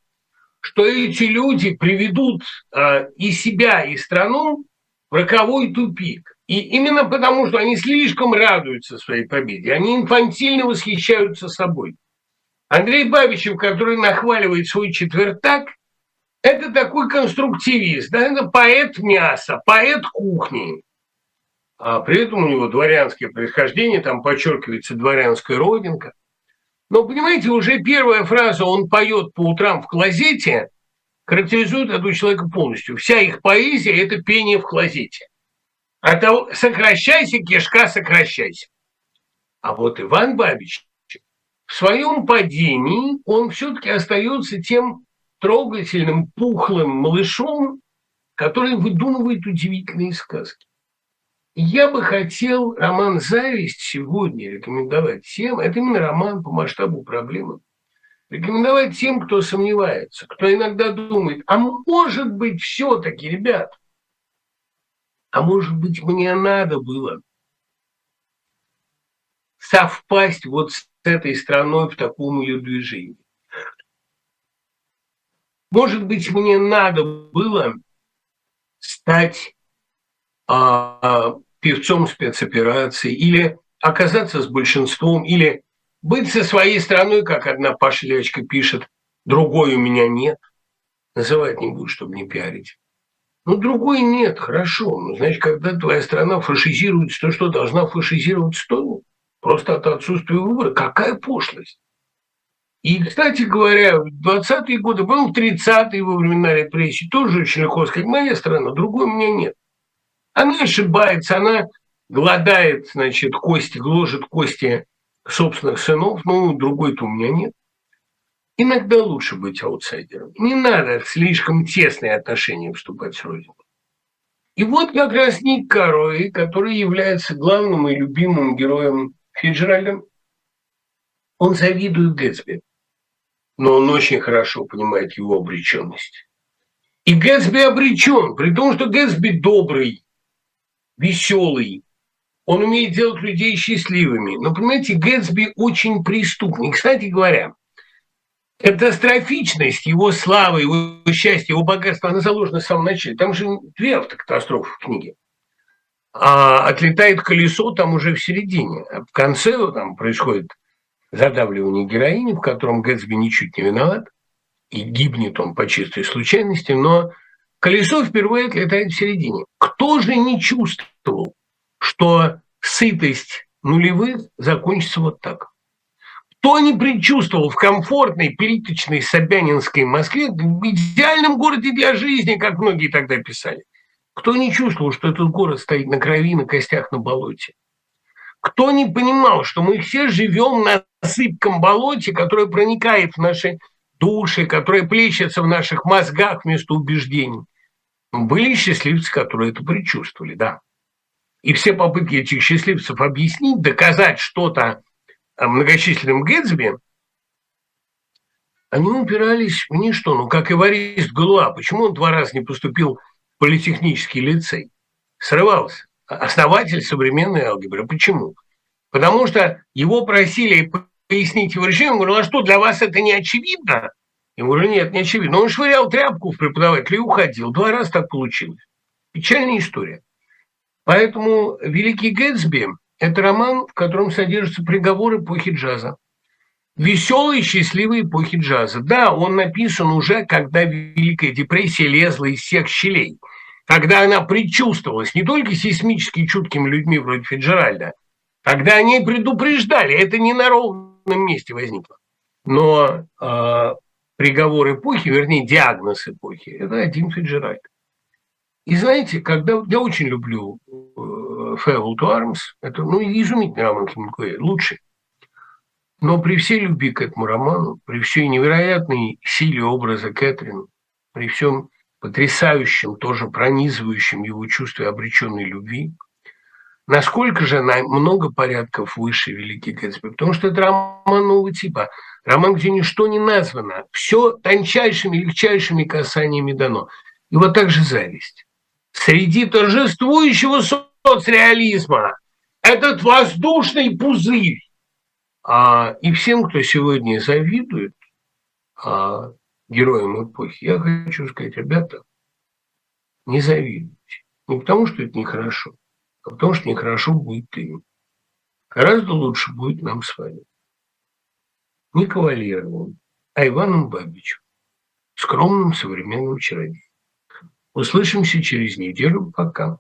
что эти люди приведут э, и себя, и страну в роковой тупик. И именно потому, что они слишком радуются своей победе, они инфантильно восхищаются собой. Андрей Бабичев, который нахваливает свой четвертак, это такой конструктивист, да, это поэт мяса, поэт кухни. А при этом у него дворянское происхождение, там подчеркивается дворянская родинка. Но, понимаете, уже первая фраза «он поет по утрам в клозете» характеризует этого человека полностью. Вся их поэзия – это пение в клозете. А то сокращайся, кишка, сокращайся. А вот Иван Бабич в своем падении он все-таки остается тем трогательным, пухлым малышом, который выдумывает удивительные сказки. Я бы хотел роман «Зависть» сегодня рекомендовать всем. Это именно роман по масштабу проблемы. Рекомендовать тем, кто сомневается, кто иногда думает, а может быть все-таки, ребят, а может быть мне надо было совпасть вот с этой страной в таком ее движении. Может быть, мне надо было стать а, певцом спецоперации или оказаться с большинством, или быть со своей страной, как одна Паша Лячка пишет, другой у меня нет. Называть не буду, чтобы не пиарить. Ну, другой нет, хорошо. Ну, значит, когда твоя страна фашизируется, то что, должна фашизироваться то? Просто от отсутствия выбора. Какая пошлость? И, кстати говоря, в 20-е годы, был в 30-е во времена репрессий, тоже очень легко сказать, моя страна, другой у меня нет. Она ошибается, она гладает, значит, кости, гложет кости собственных сынов, ну, другой-то у меня нет. Иногда лучше быть аутсайдером. Не надо слишком тесные отношения вступать с Родиной. И вот как раз Ник Карой, который является главным и любимым героем Фиджеральда, он завидует Гэтсби, но он очень хорошо понимает его обреченность. И Гэтсби обречен, при том, что Гэтсби добрый, веселый, он умеет делать людей счастливыми. Но, понимаете, Гэтсби очень преступный. Кстати говоря, катастрофичность его славы, его счастья, его богатства, она заложена в самом начале. Там же две автокатастрофы в книге. А отлетает колесо там уже в середине. А в конце там происходит задавливание героини, в котором Гэтсби ничуть не виноват, и гибнет он по чистой случайности, но колесо впервые отлетает в середине. Кто же не чувствовал, что сытость нулевых закончится вот так? Кто не предчувствовал в комфортной, периточной Собянинской Москве, в идеальном городе для жизни, как многие тогда писали, кто не чувствовал, что этот город стоит на крови, на костях, на болоте? Кто не понимал, что мы все живем на сыпком болоте, которое проникает в наши души, которое плещется в наших мозгах вместо убеждений? Были счастливцы, которые это предчувствовали, да. И все попытки этих счастливцев объяснить, доказать что-то многочисленным Гэтсби, они упирались в ничто. Ну, как эварист Галуа. Почему он два раза не поступил в политехнический лицей? Срывался. Основатель современной алгебры. Почему? Потому что его просили пояснить его решение. Он говорил, а что, для вас это не очевидно? Я говорю, нет, не очевидно. Он швырял тряпку в преподавателя и уходил. Два раза так получилось. Печальная история. Поэтому «Великий Гэтсби» Это роман, в котором содержатся приговоры эпохи джаза. Веселые, счастливые эпохи джаза. Да, он написан уже, когда Великая депрессия лезла из всех щелей. Когда она предчувствовалась не только сейсмически чуткими людьми вроде Фиджеральда, когда они предупреждали, это не на ровном месте возникло. Но э, приговор эпохи, вернее, диагноз эпохи, это один Фиджеральд. И знаете, когда я очень люблю Farewell to Arms, это ну, изумительный роман Хемингуэя, лучший. Но при всей любви к этому роману, при всей невероятной силе образа Кэтрин, при всем потрясающем, тоже пронизывающем его чувстве обреченной любви, насколько же она много порядков выше Великий Гэтсби, потому что это роман нового типа, роман, где ничто не названо, все тончайшими, легчайшими касаниями дано. И вот так же зависть. Среди торжествующего соцреализма этот воздушный пузырь. А, и всем, кто сегодня завидует а, героям эпохи, я хочу сказать, ребята, не завидуйте. Не потому, что это нехорошо, а потому, что нехорошо будет им. Гораздо лучше будет нам с вами. Не Кавалеровым, а Иваном Бабичем, скромным современным чародеем. Услышимся через неделю. Пока.